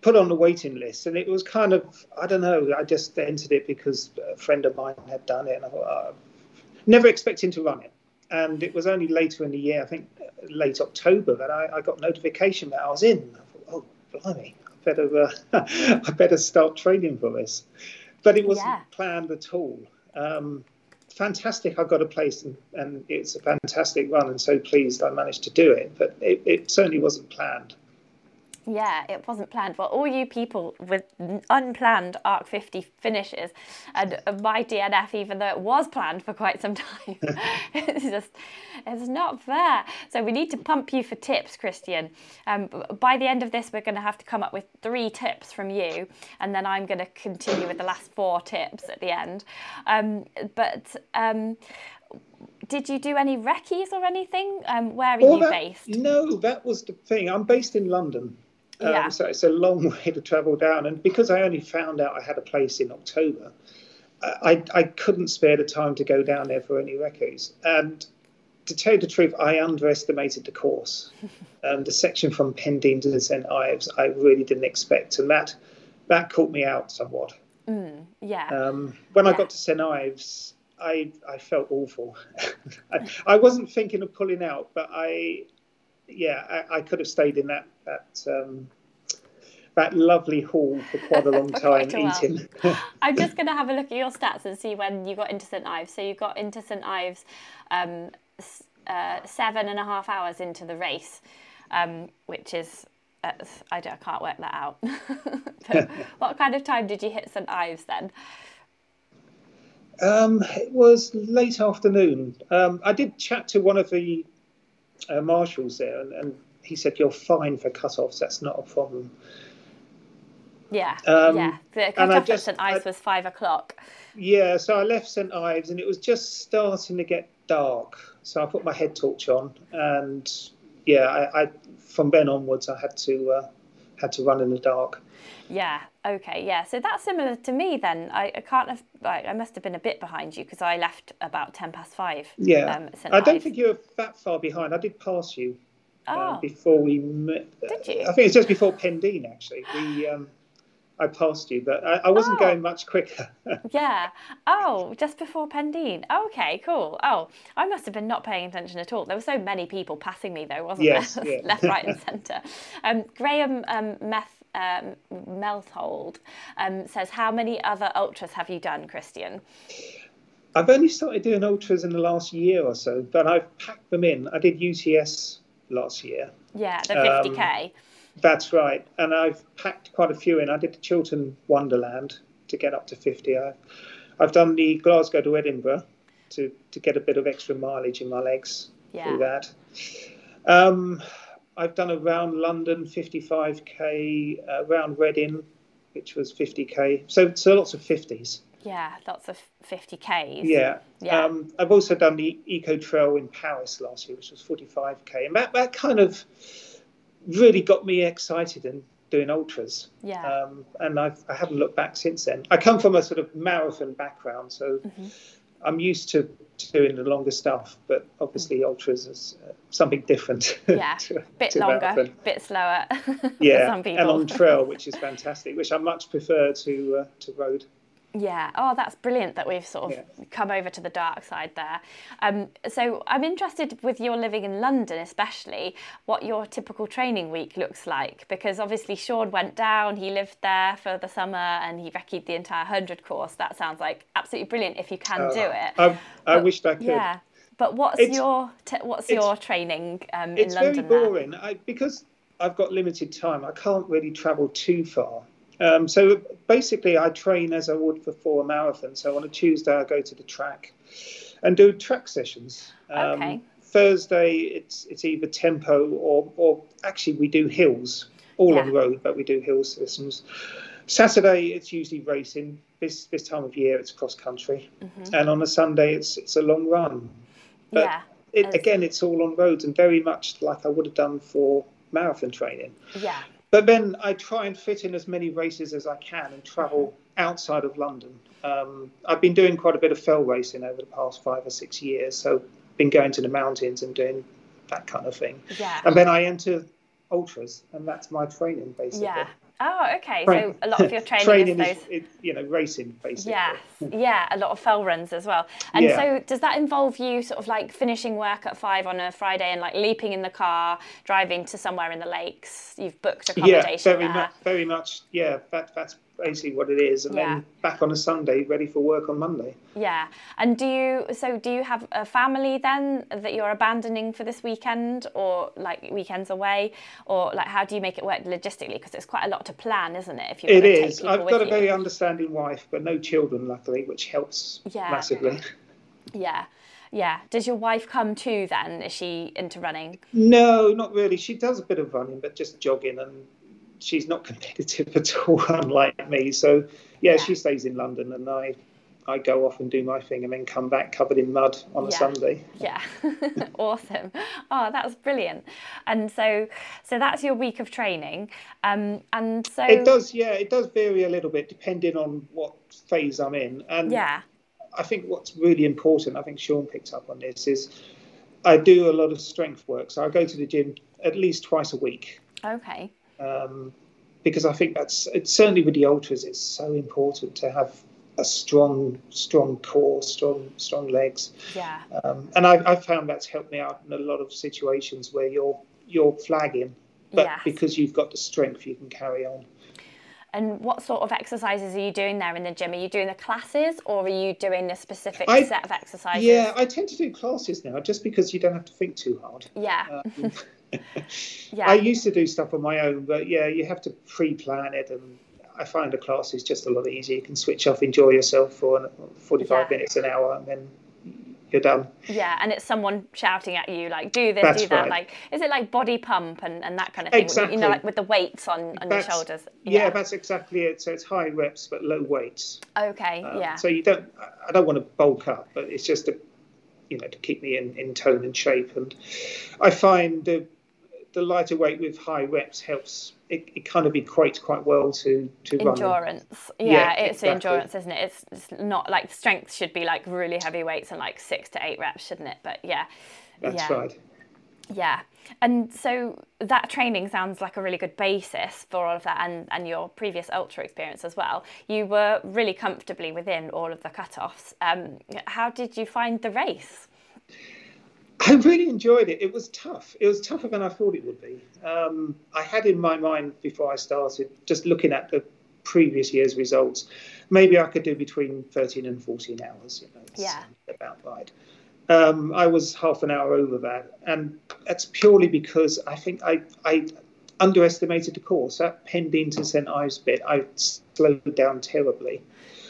put on the waiting list, and it was kind of, I don't know, I just entered it because a friend of mine had done it, and I thought, uh, never expecting to run it. And it was only later in the year, I think late October, that I, I got notification that I was in. I thought, oh, blimey, I better, uh, I better start training for this. But it wasn't yeah. planned at all. Um, fantastic I got a place and, and, it's a fantastic run and so pleased I managed to do it. But it, it certainly wasn't planned. Yeah, it wasn't planned. Well, all you people with unplanned ARC 50 finishes, and my DNF, even though it was planned for quite some time, it's just, it's not fair. So we need to pump you for tips, Christian. Um, by the end of this, we're going to have to come up with three tips from you, and then I'm going to continue with the last four tips at the end. Um, but um, did you do any recce's or anything? Um, where are well, you that, based? No, that was the thing. I'm based in London. Um, yeah. So it's a long way to travel down. And because I only found out I had a place in October, I, I couldn't spare the time to go down there for any recce's. And to tell you the truth, I underestimated the course. um, the section from Pendeen to St Ives, I really didn't expect. And that, that caught me out somewhat. Mm, yeah. Um, when yeah. I got to St Ives, I, I felt awful. I, I wasn't thinking of pulling out, but I, yeah, I, I, could have stayed in that that um, that lovely hall for quite a long time eating. I'm just going to have a look at your stats and see when you got into St Ives. So you got into St Ives um, uh, seven and a half hours into the race, um, which is uh, I, I can't work that out. what kind of time did you hit St Ives then? Um, it was late afternoon. Um, I did chat to one of the uh, marshals there, and, and, he said, "You're fine for cut-offs. That's not a problem." Yeah, um, yeah. The cut-off at St Ives I, was five o'clock. Yeah, so I left St Ives, and it was just starting to get dark. So I put my head torch on, and yeah, I, I from then onwards, I had to uh, had to run in the dark. Yeah. Okay. Yeah. So that's similar to me then. I, I can't have. Like, I must have been a bit behind you because I left about ten past five. Yeah. Um, I don't think you were that far behind. I did pass you. Oh. Before we met. Did you? I think it's just before Pendeen actually. We um, I passed you, but I, I wasn't Oh. going much quicker. Yeah. Oh, just before Pendeen. Okay, cool. Oh, I must have been not paying attention at all. There were so many people passing me, though, wasn't Yes, there? yeah. Left, right, and centre. Um, Graham um, Meth, um, Melthold um, says, How many other ultras have you done, Christian? I've only started doing ultras in the last year or so, but I've packed them in. I did UTS last year. Yeah, the Um, 50k. That's right, and I've packed quite a few in. I did the Chiltern Wonderland to get up to fifty. I've, I've done the Glasgow to Edinburgh to to get a bit of extra mileage in my legs Yeah. through that. Um, I've done around London 55k, uh, around Reading, which was 50k. So so lots of 50s. Yeah, lots of 50ks. Yeah. Yeah. Um, I've also done the Eco Trail in Paris last year, which was 45k, and that, that kind of really got me excited in doing ultras. Yeah. Um, and I've, I haven't looked back since then. I come from a sort of marathon background, so Mm-hmm. I'm used to doing the longer stuff, but obviously ultras is uh, something different. Yeah, to- bit to longer, marathon. bit slower for Yeah, some people. and on trail, which is fantastic, which I much prefer to uh, to road. Yeah. Oh, that's brilliant that we've sort of come over to the dark side there. Um, so I'm interested with your living in London, especially what your typical training week looks like, because obviously Sean went down, he lived there for the summer, and he recce'd the entire hundred course. That sounds like absolutely brilliant if you can do it. I, I But- wished I could. Yeah. But what's It's- your t- what's your training um, in it's London? very boring I, because I've got limited time. I can't really travel too far. Um, so basically, I train as I would for a marathon. So on a Tuesday, I go to the track and do track sessions. Um, Okay. Thursday, it's it's either tempo or or actually we do hills, all on Yeah. road, but we do hill systems. Saturday, it's usually racing. This this time of year, it's cross country, and on a Sunday, it's it's a long run. But Yeah. it, again, it's all on roads and very much like I would have done for marathon training. Yeah. But then I try and fit in as many races as I can and travel outside of London. Um, I've been doing quite a bit of fell racing over the past five or six years, so been going to the mountains and doing that kind of thing. Yeah. And then I enter ultras, and that's my training basically. Yeah. Oh, okay. Train- So a lot of your training, is those. is, you know, racing basically. Yes, yeah, a lot of fell runs as well. And Yeah. so, does that involve you sort of like finishing work at five on a Friday and like leaping in the car, driving to somewhere in the lakes? You've booked accommodation. Yeah, very much, very much. Yeah, that, that's basically what it is. And Yeah. then back on a Sunday, ready for work on Monday. Yeah. And do you so do you have a family then that you're abandoning for this weekend, or like weekends away, or like how do you make it work logistically? Because it's quite a lot to plan, isn't it? If you It take I've got a you. very understanding wife, but no children, luckily, which helps Yeah. massively. Yeah. Yeah. Does your wife come too then? Is she into running? No, not really. She does a bit of running, but just jogging, and she's not competitive at all, unlike me. So, yeah, Yeah. she stays in London, and I, I go off and do my thing, and then come back covered in mud on a Sunday. Yeah, awesome. Oh, that was brilliant. And so, so that's your week of training. Um, and so It does, yeah, it does vary a little bit depending on what phase I'm in, and Yeah, I think what's really important, I think Sean picked up on this, is I do a lot of strength work. So I go to the gym at least twice a week okay. Um, because I think that's it's certainly with the ultras, it's so important to have a strong, strong core, strong, strong legs. Yeah, Um, and I, I've found that's helped me out in a lot of situations where you're you're flagging, but Yes. because you've got the strength, you can carry on. And what sort of exercises are you doing there in the gym? Are you doing the classes, or are you doing a specific I- set of exercises? Yeah, I tend to do classes now just because you don't have to think too hard. Yeah. Um, yeah. I used to do stuff on my own, but yeah, you have to pre-plan it, and I find a class is just a lot easier. You can switch off, enjoy yourself for 45 Yeah. minutes, an hour, and then you're done. Yeah, and it's someone shouting at you like, "Do this, That's do that." right. Like, is it like body pump and, and that kind of thing? Exactly. You know, like with the weights on, on your shoulders. Yeah. that's exactly it. So it's high reps but low weights. Okay. Um, yeah. So you don't. I don't want to bulk up, but it's just to, you know, to keep me in, in tone and shape. And I find the the lighter weight with high reps helps. It, it kind of equates quite well to to endurance. Yeah, Yeah, it's exactly. endurance, isn't it? It's, it's not like strength should be like really heavy weights and like six to eight reps, shouldn't it? But yeah, That's yeah, right. yeah. And so that training sounds like a really good basis for all of that and, and your previous ultra experience as well. You were really comfortably within all of the cut-offs. Um, how did you find the race? I really enjoyed it. It was tough. It was tougher than I thought it would be. Um, I had in my mind before I started, just looking at the previous year's results, maybe I could do between 13 and 14 hours. You know, yeah. about right. Um, I was half an hour over that, and that's purely because I think I, I underestimated the course. That Pendeen to St Ives bit, I slowed down terribly.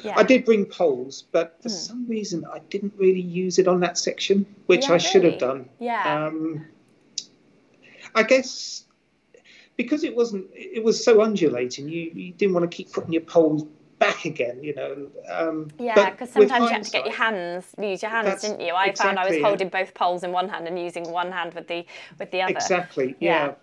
Yeah. I did bring poles, but for Hmm. some reason I didn't really use it on that section, which Yeah, I should have done. Yeah. Um, I guess because it wasn't, it was so undulating. You, you didn't want to keep putting your poles back again, you know. Um, Yeah, because sometimes you had to get your hands, use your hands, didn't you? I found I was exactly holding both poles in one hand and using one hand with the with the other. Exactly. Yeah. Yeah.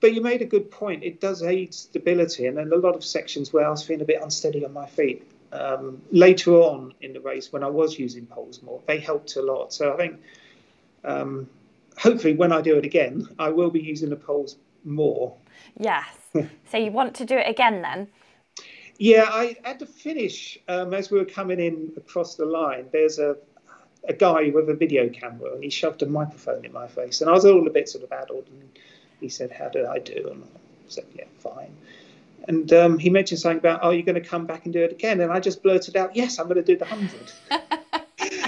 But you made a good point. It does aid stability, and in a lot of sections where I was feeling a bit unsteady on my feet. Um, later on in the race, when I was using poles more, they helped a lot. So I think, um, hopefully, when I do it again, I will be using the poles more. Yes. so you want to do it again then? Yeah, I at the finish, um, as we were coming in across the line, there's a a guy with a video camera, and he shoved a microphone in my face, and I was all a bit sort of addled, and he said, "How did I do?" And I said, "Yeah, fine." And um, he mentioned something about, "Oh, you're going to come back and do it again?" And I just blurted out, "Yes, I'm going to do the hundred.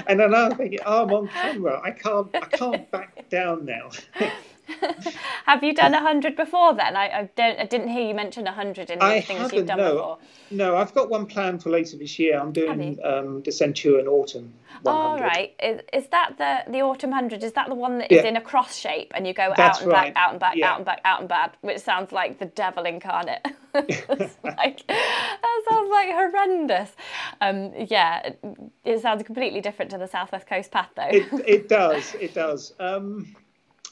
and then I was thinking, "Oh, I'm on camera. I can't, I can't back down now." Have you done a hundred before then? I, I don't. I didn't hear you mention a hundred in the I things you've done no, before. no. I've got one planned for later this year. I'm doing um, the Centurion Autumn. All 100. right. Is, is that the the autumn hundred? Is that the one that is Yeah. in a cross shape and you go That's out and right. back, out and back, Yeah. out and back, out and back, which sounds like the devil incarnate. Like, that sounds like horrendous. Um, yeah, it, it sounds completely different to the Southwest Coast path though. it, it does. It does. Um,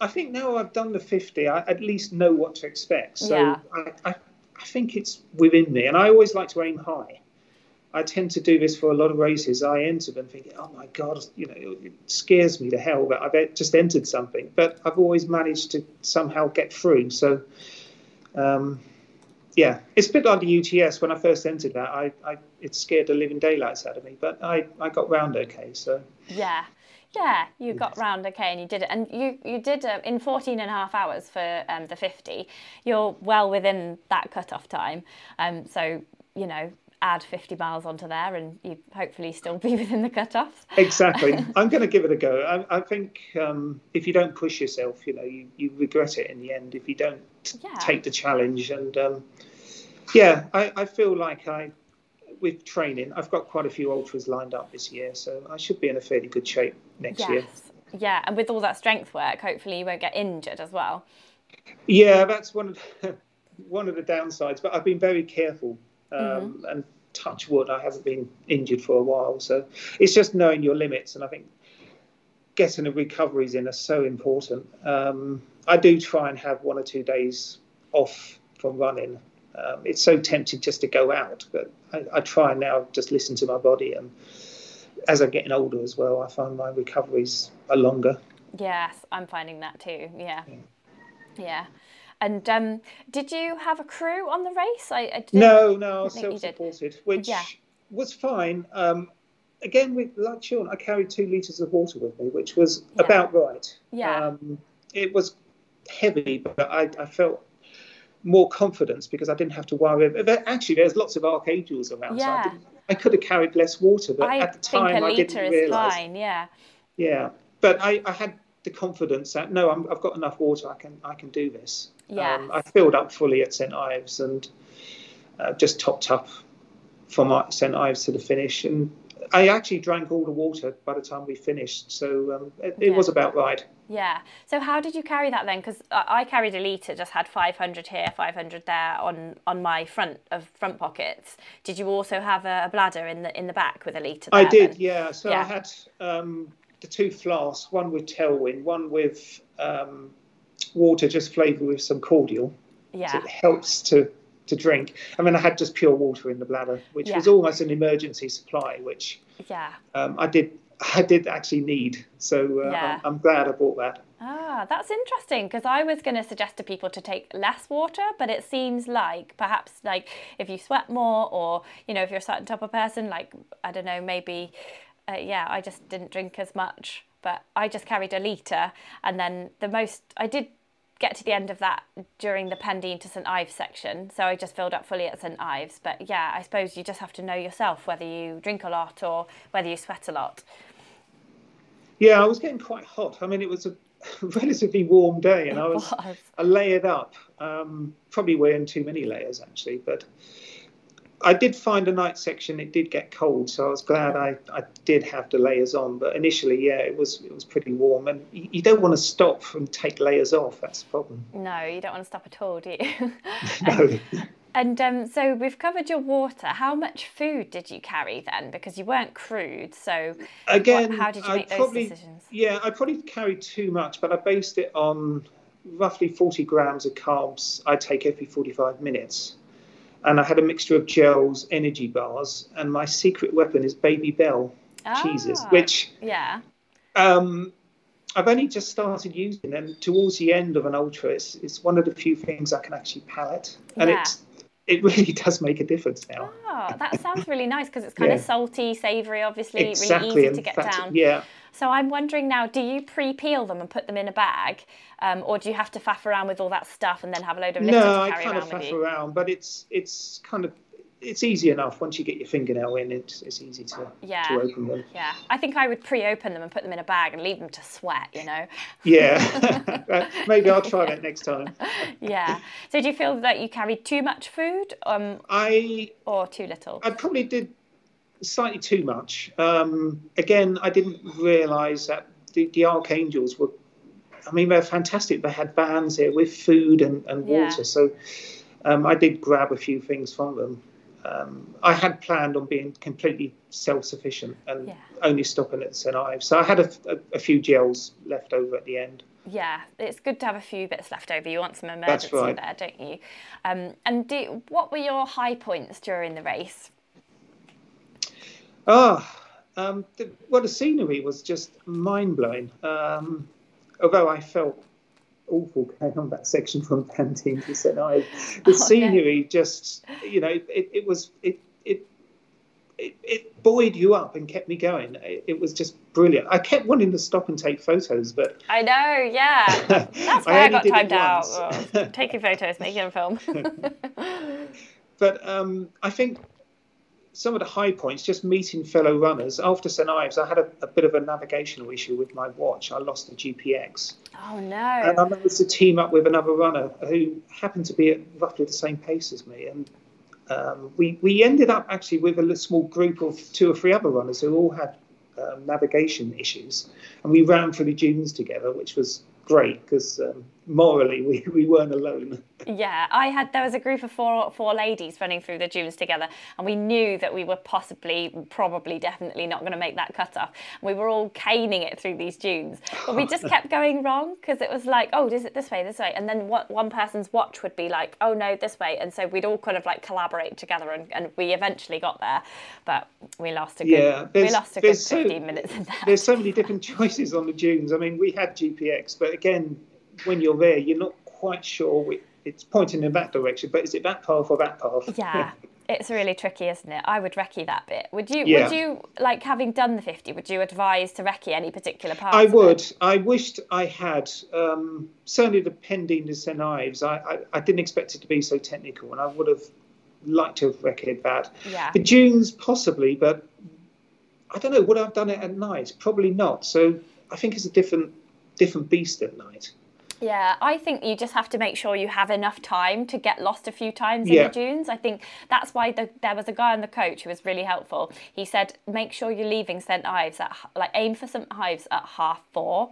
I think now I've done the 50, I at least know what to expect. So Yeah. I, I, I think it's within me. And I always like to aim high. I tend to do this for a lot of races. I enter them thinking, oh my God, you know, it scares me to hell that I've just entered something. But I've always managed to somehow get through. So, um, yeah, it's a bit like the UTS. When I first entered that, I, I it scared the living daylights out of me. But I, I got round okay. So. Yeah. Yeah, you got round okay and you did it. And you, you did uh, in 14 and a half hours for um, the 50. You're well within that cut-off time. Um, so, you know, add 50 miles onto there and you hopefully still be within the cut-offs. Exactly. I'm going to give it a go. I, I think um, if you don't push yourself, you know, you, you regret it in the end if you don't Yeah. take the challenge. And um, yeah, I, I feel like I, with training, I've got quite a few ultras lined up this year, so I should be in a fairly good shape next year. Yes. Yeah, and with all that strength work, hopefully you won't get injured as well. Yeah, that's one of the, one of the downsides. But I've been very careful um, Mm-hmm. and touch wood. I haven't been injured for a while, so it's just knowing your limits. And I think getting the recoveries in are so important. Um, I do try and have one or two days off from running. Um, it's so tempting just to go out, but I, I try and now just listen to my body. And as I'm getting older as well, I find my recoveries are longer. Yes, I'm finding that too. Yeah. Yeah. And um, did you have a crew on the race? I, I No, no, I was think you did. self-supported, which Yeah. was fine. Um, again, with like Sean, I carried two liters of water with me, which was Yeah. about right. Yeah. Um, it was heavy, but I, I felt more confidence because I didn't have to worry. Actually, there's lots of archangels around, so Yeah. I, didn't, I could have carried less water, but I at the time I didn't is realise. fine. Yeah. Yeah, but I, I had the confidence that no, I'm, I've got enough water. I can I can do this. Yeah. Um, I filled up fully at St Ives and uh, just topped up from St Ives to the finish. And I actually drank all the water by the time we finished, so um, it, it was about right. Yeah. So how did you carry that then? Because I I carried a litre, just had 500 here, 500 there on on my front of front pockets. Did you also have a, bladder in the in the back with a litre? I did, then? yeah. So Yeah. I had um, the two flasks, one with tailwind, one with um, water just flavoured with some cordial. Yeah. So it helps to to drink. I mean, I had just pure water in the bladder, which was almost an emergency supply, which Yeah. um, I did I did actually need. So uh, Yeah. I'm, I'm glad I bought that. Ah, that's interesting because I was going to suggest to people to take less water, but it seems like perhaps like if you sweat more or you know if you're a certain type of person, like I don't know, maybe uh, yeah, I just didn't drink as much, but I just carried a litre, and then the most I did get to the end of that during the Pendeen to St Ives section, so I just filled up fully at St Ives. But yeah, I suppose you just have to know yourself whether you drink a lot or whether you sweat a lot. Yeah, I was getting quite hot. I mean, it was a relatively warm day, and I was, was. I layered up. Um, probably wearing too many layers actually, but I did find a night section. It did get cold, so I was glad I, I did have the layers on. But initially, yeah, it was it was pretty warm, and you, you don't want to stop and take layers off. That's the problem. No, you don't want to stop at all, do you? No. And um, so we've covered your water. How much food did you carry then? Because you weren't crude. So what- Again, how did you I make those decisions? Yeah, I probably carried too much, but I based it on roughly 40 grams of carbs I take every 45 minutes. And I had a mixture of gels, energy bars, and my secret weapon is Babybel cheeses, Ah, which Yeah. um, I've only just started using. And towards the end of an ultra, it's, it's one of the few things I can actually palate. And Yeah. it's, it really does make a difference now. Oh, that sounds really nice because it's kind of salty, savoury, obviously, exactly. really easy to get down. Yeah. So I'm wondering now, do you pre-peel them and put them in a bag, um, or do you have to faff around with all that stuff and then have a load of litter No, to I kind of around faff around, but it's it's kind of it's easy enough once you get your fingernail in. It's it's easy to Yeah. to open them. Yeah, I think I would pre-open them and put them in a bag and leave them to sweat. You know. Yeah, maybe I'll try that next time. yeah. So do you feel that you carried too much food, um, I or too little? I probably did slightly too much. Um, again, I didn't realise that the, the archangels were. I mean, they're fantastic. They had vans here with food and, and Yeah. water, so um, I did grab a few things from them. Um, I had planned on being completely self-sufficient and Yeah. only stopping at St Ives. So I had a, a, a few gels left over at the end. Yeah, it's good to have a few bits left over. You want some emergency right. there, don't you? Um, and do, what were your high points during the race? Ah, um, the, well, the scenery was just mind blowing. Um, although I felt awful going on that section from Pendeen to St Ives, the Oh, no. scenery just, you know, it, it was it it. It, it buoyed you up and kept me going. It, it was just brilliant. I kept wanting to stop and take photos, but I know, yeah. That's why I, only got timed out. Oh, taking photos, making a film. but um, I think some of the high points, just meeting fellow runners. After St Ives, I had a, a bit of a navigational issue with my watch. I lost the GPX. oh no. And I managed to team up with another runner who happened to be at roughly the same pace as me. And um, we, we ended up actually with a little small group of two or three other runners who all had um, navigation issues. And we ran through the dunes together, which was great because um, morally we, we weren't alone. Yeah, I had. There was a group of four four ladies running through the dunes together, and we knew that we were possibly, probably, definitely not going to make that cut off. We were all caning it through these dunes, but we just kept going wrong because it was like, oh, is it this way, this way, and then what? One person's watch would be like, oh no, this way, and so we'd all kind of like collaborate together, and, and we eventually got there, but we lost a good, Yeah, we lost a good there's so- fifteen minutes in that. There's so many different choices on the dunes. I mean, we had GPX, but again, when you're there, you're not quite sure. We, it's pointing in that direction, but is it that path or that path? Yeah, it's really tricky, isn't it? I would recce that bit. Would you? Yeah. Would you like having done the fifty? Would you advise to recce any particular part? I would. I wished I had. Um, certainly, the Pendeen to St Ives. I, I, I didn't expect it to be so technical, and I would have liked to have recorded that. Yeah. The dunes, possibly, but I don't know. Would I have done it at night? Probably not. So I think it's a different, different beast at night. Yeah, I think you just have to make sure you have enough time to get lost a few times in the dunes. I think that's why the, there was a guy on the coach who was really helpful. He said, make sure you're leaving St Ives at like aim for St Ives at half four.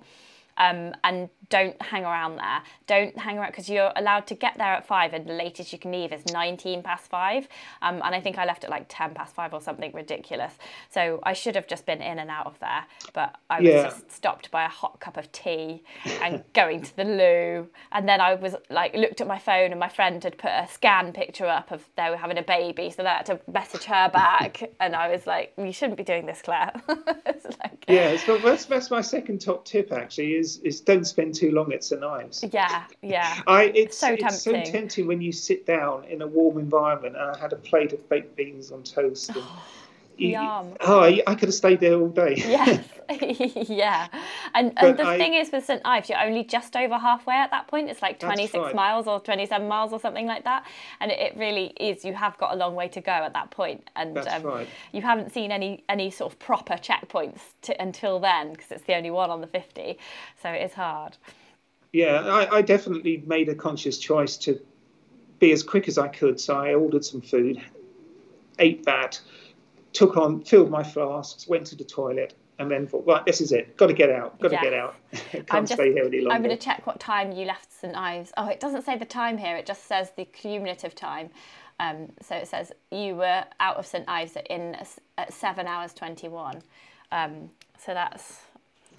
Um, and don't hang around there. Don't hang around because you're allowed to get there at five, and the latest you can leave is 19 past five. Um, and I think I left at like 10 past five or something ridiculous. So I should have just been in and out of there, but I was Yeah. just stopped by a hot cup of tea and going to the loo. And then I was like, looked at my phone, and my friend had put a scan picture up of they were having a baby, so I had to message her back. and I was like, you shouldn't be doing this, Claire. It's like- Yeah, so that's, that's my second top tip actually is is don't spend too long at St Ives. yeah, yeah. I it's So it's so tempting. tempting when you sit down in a warm environment and I had a plate of baked beans on toast. And Yum. Oh, I I could have stayed there all day. Yes, yeah. And, and the I- thing is with St Ives, you're only just over halfway at that point. It's like 26 right. miles or 27 miles or something like that. And it, it really is, you have got a long way to go at that point. And um, right. you haven't seen any, any sort of proper checkpoints to, until then because it's the only one on the 50. So it is hard. Yeah, I, I definitely made a conscious choice to be as quick as I could. So I ordered some food, ate that, took on, filled my flasks, went to the toilet, and then thought, right, this is it. Got to get out. Got to Yeah. get out. Can't I'm just, stay here any longer. I'm going to check what time you left St Ives. Oh, it doesn't say the time here. It just says the cumulative time. Um, so it says you were out of St Ives at- in at seven hours twenty-one. Um, so that's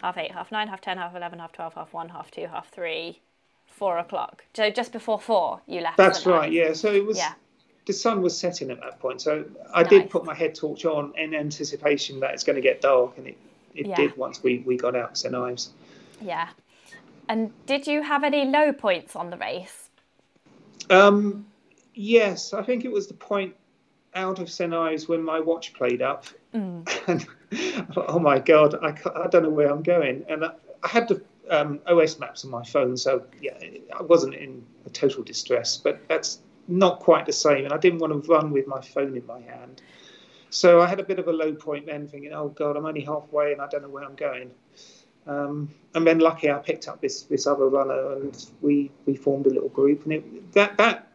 half eight, half nine, half ten, half eleven, half twelve, half one, half two, half three, four o'clock. So just before four, you left. That's right. Yeah. So it was. Yeah. The sun was setting at that point, so I did put my head torch on in anticipation that it's going to get dark, and it, it Yeah. did once we, we got out St Ives. Yeah. And did you have any low points on the race? Um, yes, I think it was the point out of St Ives when my watch played up, Mm. and oh my god, I, I don't know where I'm going, and I, I had the um, OS maps on my phone, so yeah, I wasn't in a total distress, but that's not quite the same, and I didn't want to run with my phone in my hand. So I had a bit of a low point then, thinking, "Oh God, I'm only halfway, and I don't know where I'm going." Um, and then lucky I picked up this this other runner, and we we formed a little group, and it, that that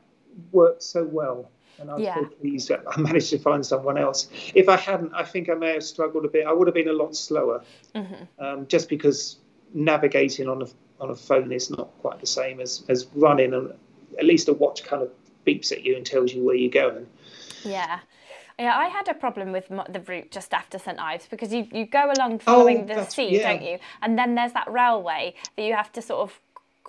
worked so well. And I Yeah. so pleased that I managed to find someone else. If I hadn't, I think I may have struggled a bit. I would have been a lot slower, um, just because navigating on a on a phone is not quite the same as as running, and at least a watch kind of beeps at you and tells you where you're going. Yeah. Yeah, I had a problem with the route just after St Ives because you, you go along oh, following the Oh, that's- sea, yeah. don't you? And then there's that railway that you have to sort of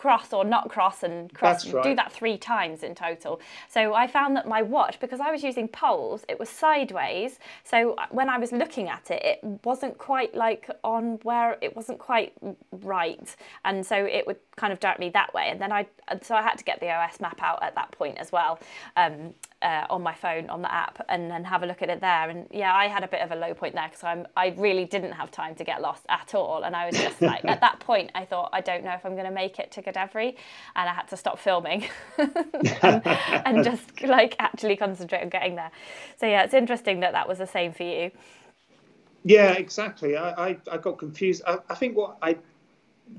cross or not cross and cross That's do that three times in total. So I found that my watch, because I was using poles, it was sideways. So when I was looking at it, it wasn't quite like on where it wasn't quite right, and so it would kind of direct me that way. And then I, so I had to get the OS map out at that point as well. Um, uh, on my phone on the app and then have a look at it there and yeah I had a bit of a low point there because I'm I really didn't have time to get lost at all and I was just like at that point I thought I don't know if I'm going to make it to And I had to stop filming and, and just like actually concentrate on getting there so yeah it's interesting that that was the same for you Yeah, exactly. I, I, I got confused. I, I think what I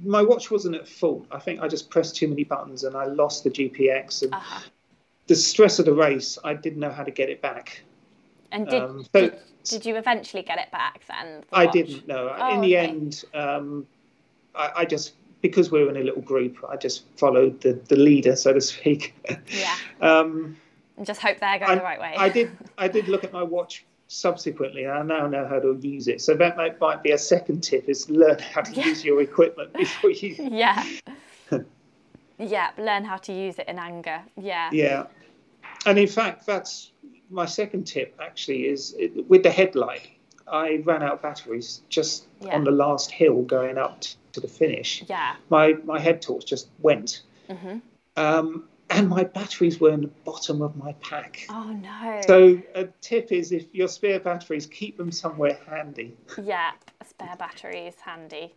my watch wasn't at fault. I think I just pressed too many buttons and I lost the GPX. And the stress of the race, I didn't know how to get it back. and did, Um, so- did, did you eventually get it back then the I watch? didn't know. Oh, In the okay. end, um, I, I just because we were in a little group, I just followed the, the leader, so to speak. yeah um, and just hope they're going I, the right way I did. I did look at my watch subsequently, and I now know how to use it. So that might, might be a second tip: is learn how to use your equipment before you. yeah yeah learn how to use it in anger yeah Yeah, and in fact, that's my second tip. Actually, is with the headlight. I ran out of batteries just Yeah. on the last hill going up t- to the finish. yeah My my head torch just went, hmm um, and my batteries were in the bottom of my pack. oh no So a tip is if your spare batteries, keep them somewhere handy. Yeah, spare batteries handy.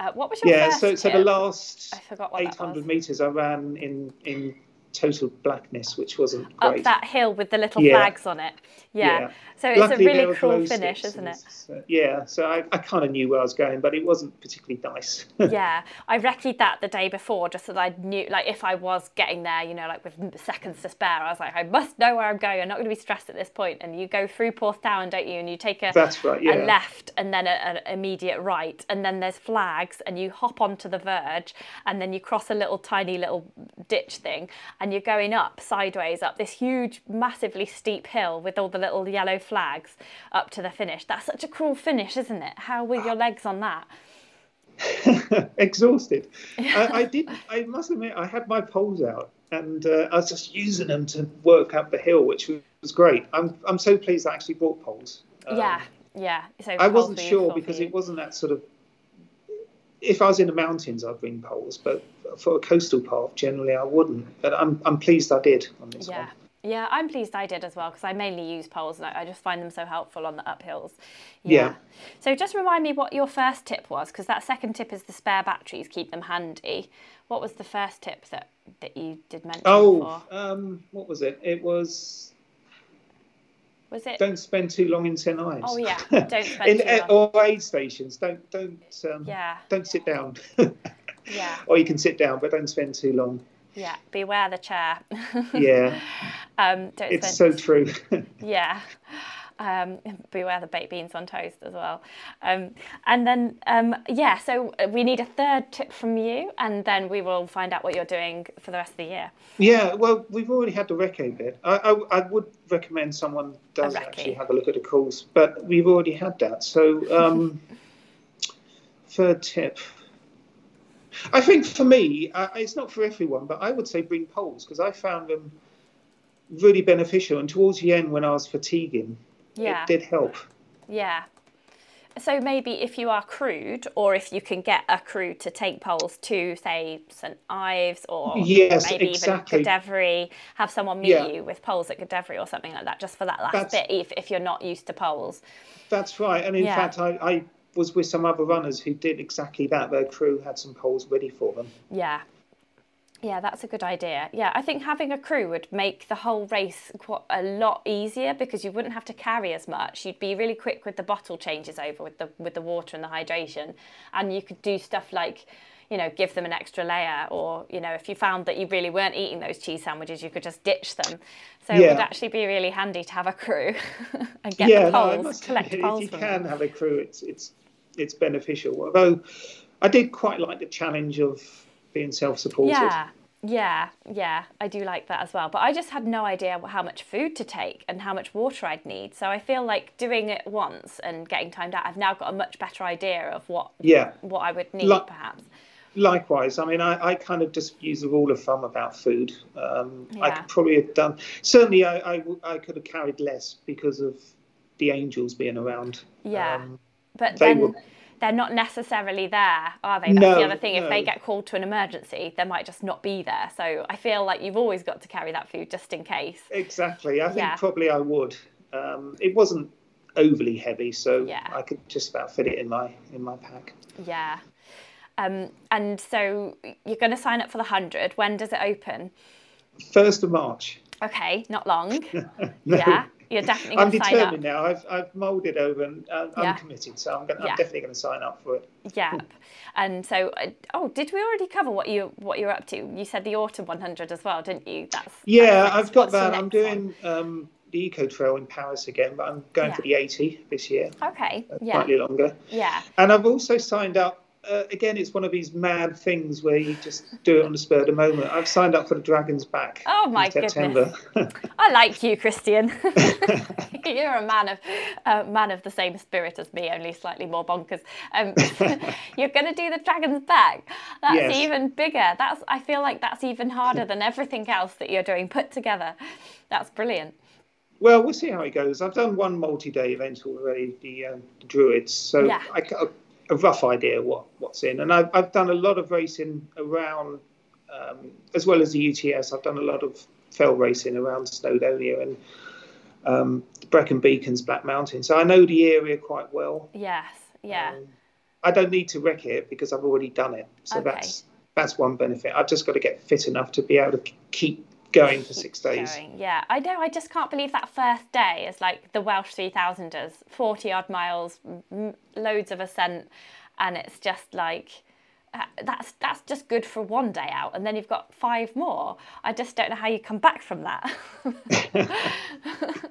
Uh, what was your Yeah, first so so the last I forgot what 800 meters I ran in in total blackness, which wasn't great. Up that hill with the little Yeah. flags on it. Yeah. Yeah. So it's Luckily, a really cruel finish, isn't it? so- yeah, so I, I kind of knew where I was going, but it wasn't particularly nice. yeah, I recce'd that the day before just so that I knew, like, if I was getting there, you know, like with seconds to spare, I was like, I must know where I'm going. I'm not going to be stressed at this point. And you go through Porthtowan, don't you? And you take a, That's right, a left and then an immediate right. And then there's flags and you hop onto the verge and then you cross a little tiny little ditch thing and you're going up sideways up this huge, massively steep hill with all the little yellow flags up to the finish. That's such a cruel finish, isn't it? How were your legs on that? Exhausted. I, I did. I must admit, I had my poles out, and uh, I was just using them to work up the hill, which was great. I'm I'm so pleased I actually bought poles. Um, yeah, yeah. So I wasn't sure because it wasn't that sort of. If I was in the mountains, I'd bring poles, but for a coastal path, generally I wouldn't. But I'm I'm pleased I did on this Yeah. one. Yeah, I'm pleased I did as well because I mainly use poles and I I just find them so helpful on the uphills. Yeah. So just remind me what your first tip was because that second tip is the spare batteries, keep them handy. What was the first tip that, that you did mention Oh, um, what was it? It was Was it? don't spend too long in St Ives. Oh, yeah, don't spend in, too long. Or aid stations. Don't don't um, Yeah. don't sit down. Yeah, or you can sit down, but don't spend too long. Yeah. Beware the chair. Yeah, um, don't it's so true. Yeah. Um, beware the baked beans on toast as well. Um, and then, um, yeah, so we need a third tip from you, and then we will find out what you're doing for the rest of the year. yeah, well, we've already had the recce bit. I, I, I would recommend someone does actually have a look at the calls, but we've already had that. So, um, third tip. I think for me, uh, it's not for everyone, but I would say bring poles because I found them really beneficial. And towards the end, when I was fatiguing, Yeah. it did help. Yeah. So maybe if you are crewed, or if you can get a crew to take poles to, say, St Ives, or Yes, maybe exactly. even Godrevy, have someone meet Yeah. you with poles at Godrevy or something like that, just for that last That's- bit, if, if you're not used to poles. That's right. And in Yeah. fact, I, I was with some other runners who did exactly that. Their crew had some poles ready for them. Yeah. Yeah, that's a good idea. Yeah, I think having a crew would make the whole race quite a lot easier because you wouldn't have to carry as much. You'd be really quick with the bottle changes over with the with the water and the hydration, and you could do stuff like, you know, give them an extra layer, or you know, if you found that you really weren't eating those cheese sandwiches, you could just ditch them. So it would actually be really handy to have a crew and get yeah, the poles, must collect poles if you can them. have a crew, it's it's it's beneficial. Although I did quite like the challenge of being self-supported. Yeah, yeah, yeah. I do like that as well. But I just had no idea how much food to take and how much water I'd need. So I feel like doing it once and getting timed out, I've now got a much better idea of what Yeah. what I would need, Like- perhaps. Likewise, I mean, I, I kind of just use a rule of thumb about food. Um, I could probably have done. Certainly, I I could have carried less because of the angels being around. Yeah, Um, but they then they're not necessarily there, are they? That's No, the other thing. If they get called to an emergency, they might just not be there. So I feel like you've always got to carry that food just in case. Exactly. I think Yeah. probably I would. Um, it wasn't overly heavy, so Yeah. I could just about fit it in my in my pack. Yeah. Um, and so you're going to sign up for the 100. When does it open? First of March. Okay, not long. No. Yeah, you're definitely I'm going to sign up. determined now. I've I've moulded over and uh, I'm committed, so I'm, gonna, Yeah. I'm definitely going to sign up for it. Yeah, and so uh, oh, did we already cover what you what you're up to? You said the autumn 100 as well, didn't you? That's Yeah, that's. I've got that. I'm doing um, the Eco Trail in Paris again, but I'm going Yeah. for the 80 this year, Okay, yeah, slightly longer. yeah, And I've also signed up. Uh, again, it's one of these mad things where you just do it on the spur of the moment. I've signed up for the Dragon's Back. Oh, my in September. I like you, Christian. You're a man of a man of the same spirit as me, only slightly more bonkers. Um, you're going to do the dragon's back. That's Yes. even bigger. That's I feel like that's even harder than everything else that you're doing put together. That's brilliant. Well, we'll see how it goes. I've done one multi-day event already, the, um, the Druids, so Yeah. I got a, rough idea what, what's in. And I've, I've done a lot of racing around, um, as well as the UTS. I've done a lot of fell racing around Snowdonia and um, Brecon Beacons, Black Mountain. So I know the area quite well. Yes. Yeah. I don't need to wreck it because I've already done it. So Okay. that's that's one benefit. I've just got to get fit enough to be able to keep going for six days. Going. Yeah, I know. I just can't believe that first day is like the Welsh 3000ers, 40 odd miles, m- loads of ascent, and it's just like uh, that's that's just good for one day out, and then you've got five more. I just don't know how you come back from that.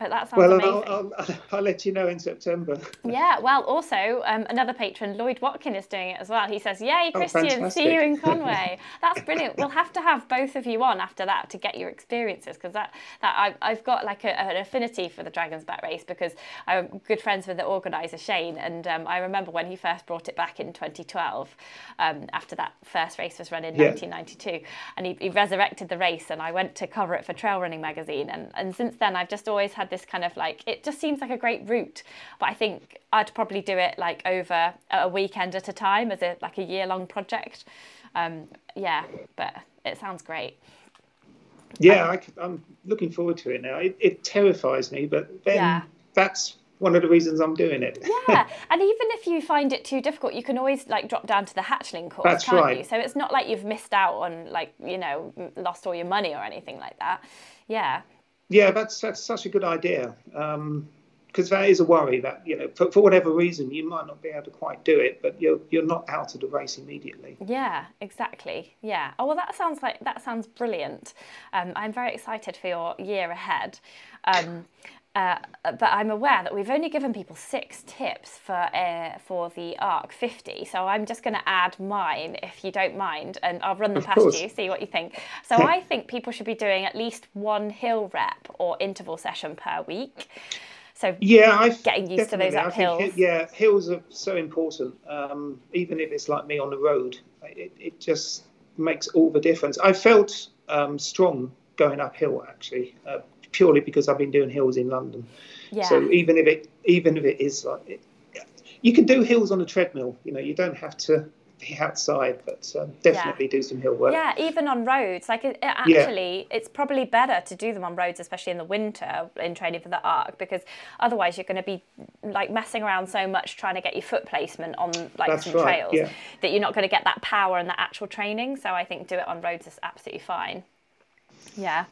but that sounds well, amazing. I'll, I'll, I'll, let you know in September. Yeah, well, also um, another patron, Lloyd Watkin, is doing it as well. He says, "Yay, Oh, Christian, see you in Conway." That's brilliant. We'll have to have both of you on after that to get your experiences because that that I've, I've got like a, an affinity for the Dragon's Back race because I'm good friends with the organizer Shane, and um, I remember when he first brought it back in 2012 um, after that first race was run in Yeah. 1992, and he, he resurrected the race, and I went to cover it for Trail Running magazine, and and since then I've just always had this kind of like it just seems like a great route, but I think I'd probably do it like over a weekend at a time as a like a year long project. Um, yeah, but it sounds great. Yeah, I, am looking forward to it now. It, it terrifies me, but then Yeah. that's one of the reasons I'm doing it. Yeah, and even if you find it too difficult, you can always like drop down to the hatchling course, That's can't right. you? So it's not like you've missed out on like you know lost all your money or anything like that. Yeah, Yeah, that's that's such a good idea. Because that is a worry that you know, for, for whatever reason, you might not be able to quite do it, but you're you're not out of the race immediately. yeah, exactly. Yeah. Oh well, that sounds like that sounds brilliant. Um, I'm very excited for your year ahead. Um, uh, but I'm aware that we've only given people six tips for uh, for the ARC 50, so I'm just going to add mine if you don't mind, and I'll run them Of past course. you, see what you think. So I think people should be doing at least one hill rep or interval session per week. So Yeah, I getting used to those. I think yeah, hills are so important. Um, even if it's like me on the road, it, it just makes all the difference. I felt um, strong going uphill actually, uh, purely because I've been doing hills in London. Yeah. So even if it even if it is like it, you can do hills on a treadmill. You know, you don't have to be outside, but um, definitely do some hill work. Yeah, even on roads. Like it, it actually, it's probably better to do them on roads, especially in the winter in training for the arc, because otherwise you're going to be like messing around so much trying to get your foot placement on like That's some right, trails yeah. that you're not going to get that power and that actual training. So I think do it on roads is absolutely fine. Yeah.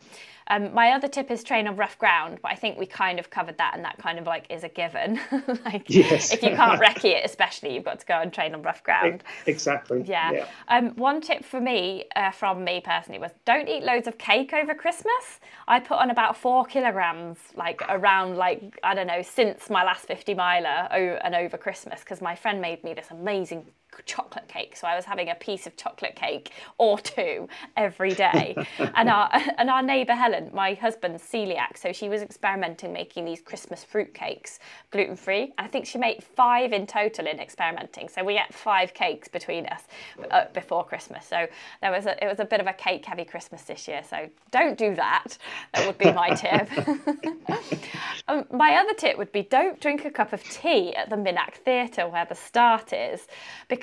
Um, my other tip is train on rough ground, but I think we kind of covered that, and that kind of like is a given. like, Yes. if you can't recce it, especially, you've got to go and train on rough ground. Exactly. Yeah. Um, one tip for me, uh, from me personally, was don't eat loads of cake over Christmas. I put on about four kilograms, like around, like I don't know, since my last fifty miler and over Christmas, because my friend made me this amazing chocolate cake. So I was having a piece of chocolate cake or two every day. and our and our neighbour Helen, my husband's celiac, so she was experimenting making these Christmas fruit cakes, gluten free. I think she made five in total in experimenting. So we ate five cakes between us uh, before Christmas. So there was a, it was a bit of a cake heavy Christmas this year. So don't do that. That would be my tip. Um, my other tip would be don't drink a cup of tea at the Minack Theatre where the start is, because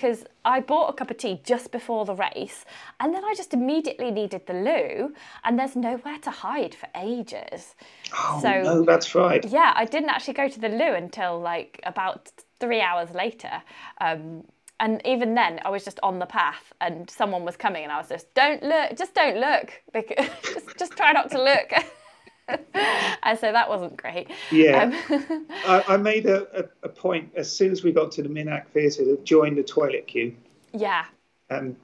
I bought a cup of tea just before the race, and then I just immediately needed the loo, and there's nowhere to hide for ages. Oh so no, that's right. yeah, I didn't actually go to the loo until like about three hours later. Um, and even then, I was just on the path, and someone was coming, and I was just, "Don't look, just don't look, because just, just try not to look." and so that wasn't great. Yeah. Um, I, I made a, a, a point as soon as we got to the Minack Theatre to join the toilet queue. yeah. And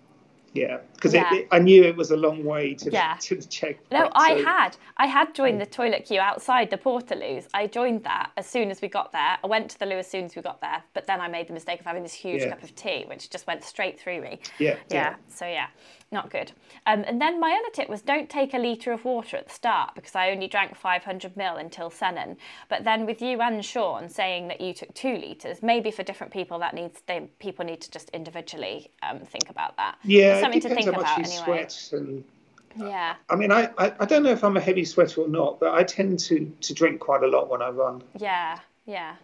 yeah, because Yeah. I knew it was a long way to, Yeah. to the checkpoint. No, I so- had. I had joined the toilet queue outside the Portaloos. I joined that as soon as we got there. I went to the loo as soon as we got there, but then I made the mistake of having this huge Yeah. cup of tea, which just went straight through me. Yeah. yeah. So yeah, not good. Um, and then my other tip was don't take a litre of water at the start because I only drank 500 ml until Sennen. But then with you and Sean saying that you took two litres, maybe for different people that needs they, people need to just individually um, think about that. Yeah, It's something it to think how much about you anyway. And Yeah. I mean, I, I, I don't know if I'm a heavy sweater or not, but I tend to, to drink quite a lot when I run. Yeah, yeah.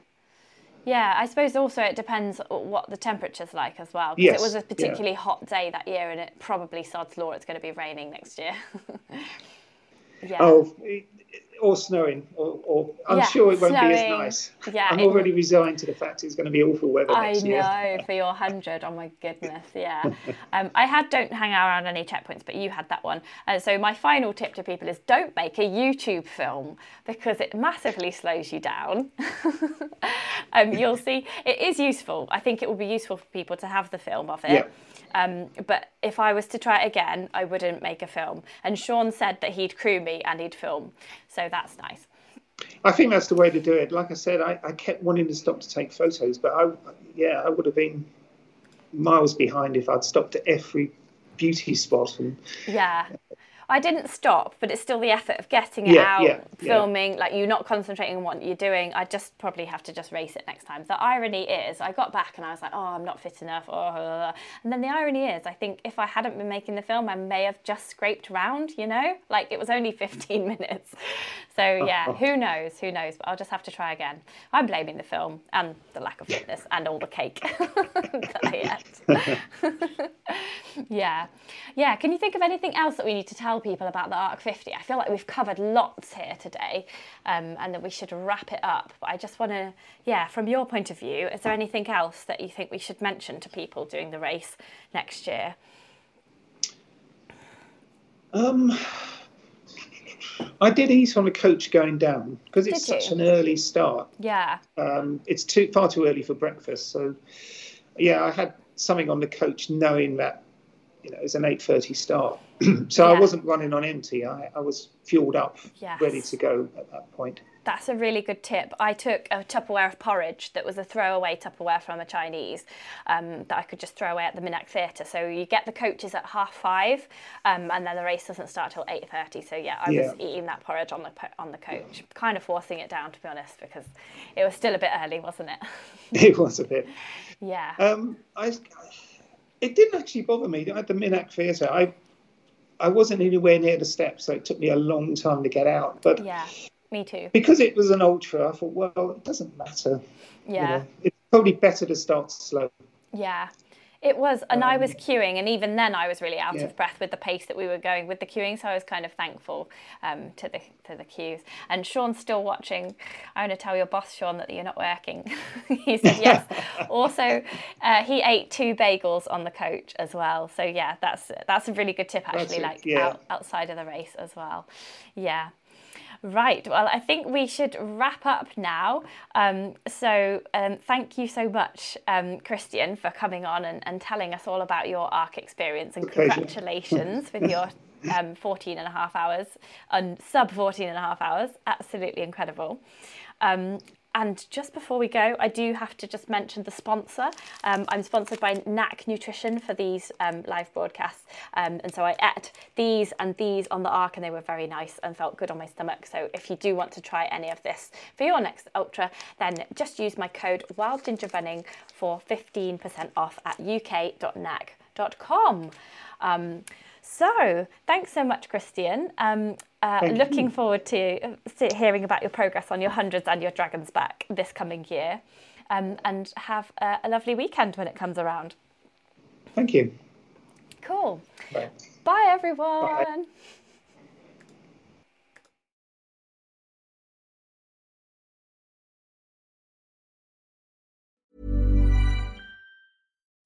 Yeah, I suppose also it depends what the temperature's like as well. Because Yes, it was a yeah. particularly hot day that year and it probably sod's law it's going to be raining next year. Oh, yeah. Oh, or snowing, or, or I'm Yeah, sure it won't be as nice. Yeah, I'm already resigned to the fact it's going to be awful weather I next year. know for your hundred. Oh my goodness, yeah. Um, I had don't hang around any checkpoints, but you had that one. Uh, so my final tip to people is don't make a YouTube film because it massively slows you down. um, you'll see it is useful. I think it will be useful for people to have the film of it. Yeah. Um, but if I was to try it again, I wouldn't make a film. And Sean said that he'd crew me and he'd film, so that's nice. I think that's the way to do it. Like I said, I, I kept wanting to stop to take photos, but I, yeah, I would have been miles behind if I'd stopped at every beauty spot and Yeah. I didn't stop, but it's still the effort of getting it Yeah, out, yeah, yeah. filming, like you're not concentrating on what you're doing. I just probably have to just race it next time. The irony is, I got back and I was like, oh, I'm not fit enough. Oh, blah, blah, blah. and then the irony is, I think if I hadn't been making the film, I may have just scraped round, you know? Like it was only 15 minutes. So yeah, who knows? Who knows? But I'll just have to try again. I'm blaming the film and the lack of fitness and all the cake that I ate. yeah. Yeah. Can you think of anything else that we need to tell people about the ARC 50? I feel like we've covered lots here today um, and that we should wrap it up. But I just want to, yeah, from your point of view, is there anything else that you think we should mention to people doing the race next year? Um, I did eat on a coach going down because it's Did such you? an early start. Yeah. Um, it's too far too early for breakfast. So, yeah, I had something on the coach, knowing that you know it's an eight thirty start. so Yeah. I wasn't running on empty. I, I was fueled up, Yes. ready to go at that point. That's a really good tip. I took a Tupperware of porridge that was a throwaway Tupperware from a Chinese um, that I could just throw away at the Minack Theatre. So you get the coaches at half five, um, and then the race doesn't start till eight thirty. So yeah, I Yeah. was eating that porridge on the on the coach, kind of forcing it down to be honest, because it was still a bit early, wasn't it? It was a bit. yeah. Um, I, it didn't actually bother me at the Minack Theatre. I, I wasn't anywhere near the steps, so it took me a long time to get out. But yeah. Me too. because it was an ultra, I thought, well, it doesn't matter. you Yeah. know. it's probably better to start slow. Yeah. It was, and I was queuing, and even then I was really out Um, yeah. of breath with the pace that we were going with the queuing. So I was kind of thankful um, to the to the queues. And Sean's still watching. I want to tell your boss, Sean, that you're not working. he said yes. also, uh, he ate two bagels on the coach as well. So yeah, that's that's a really good tip actually. it, Like yeah. out, outside of the race as well. Yeah. Right. Well, I think we should wrap up now. Um, so, um, thank you so much, um, Christian, for coming on and, and telling us all about your ARC experience. And congratulations with your um, 14 and a half hours, and sub 14 and a half hours. Absolutely incredible. Um, and just before we go, I do have to just mention the sponsor. Um, I'm sponsored by Naak Nutrition for these um, live broadcasts. Um, and so I ate these and these on the Arc, and they were very nice and felt good on my stomach. So if you do want to try any of this for your next Ultra, then just use my code Wild Ginger Running for 15% off at uk.naak.com. Um, so, thanks so much, Christian. Um, uh, looking you. forward to uh, hearing about your progress on your hundreds and your dragons back this coming year. Um, and have a, a lovely weekend when it comes around. Thank you. Cool. Bye. Bye, everyone.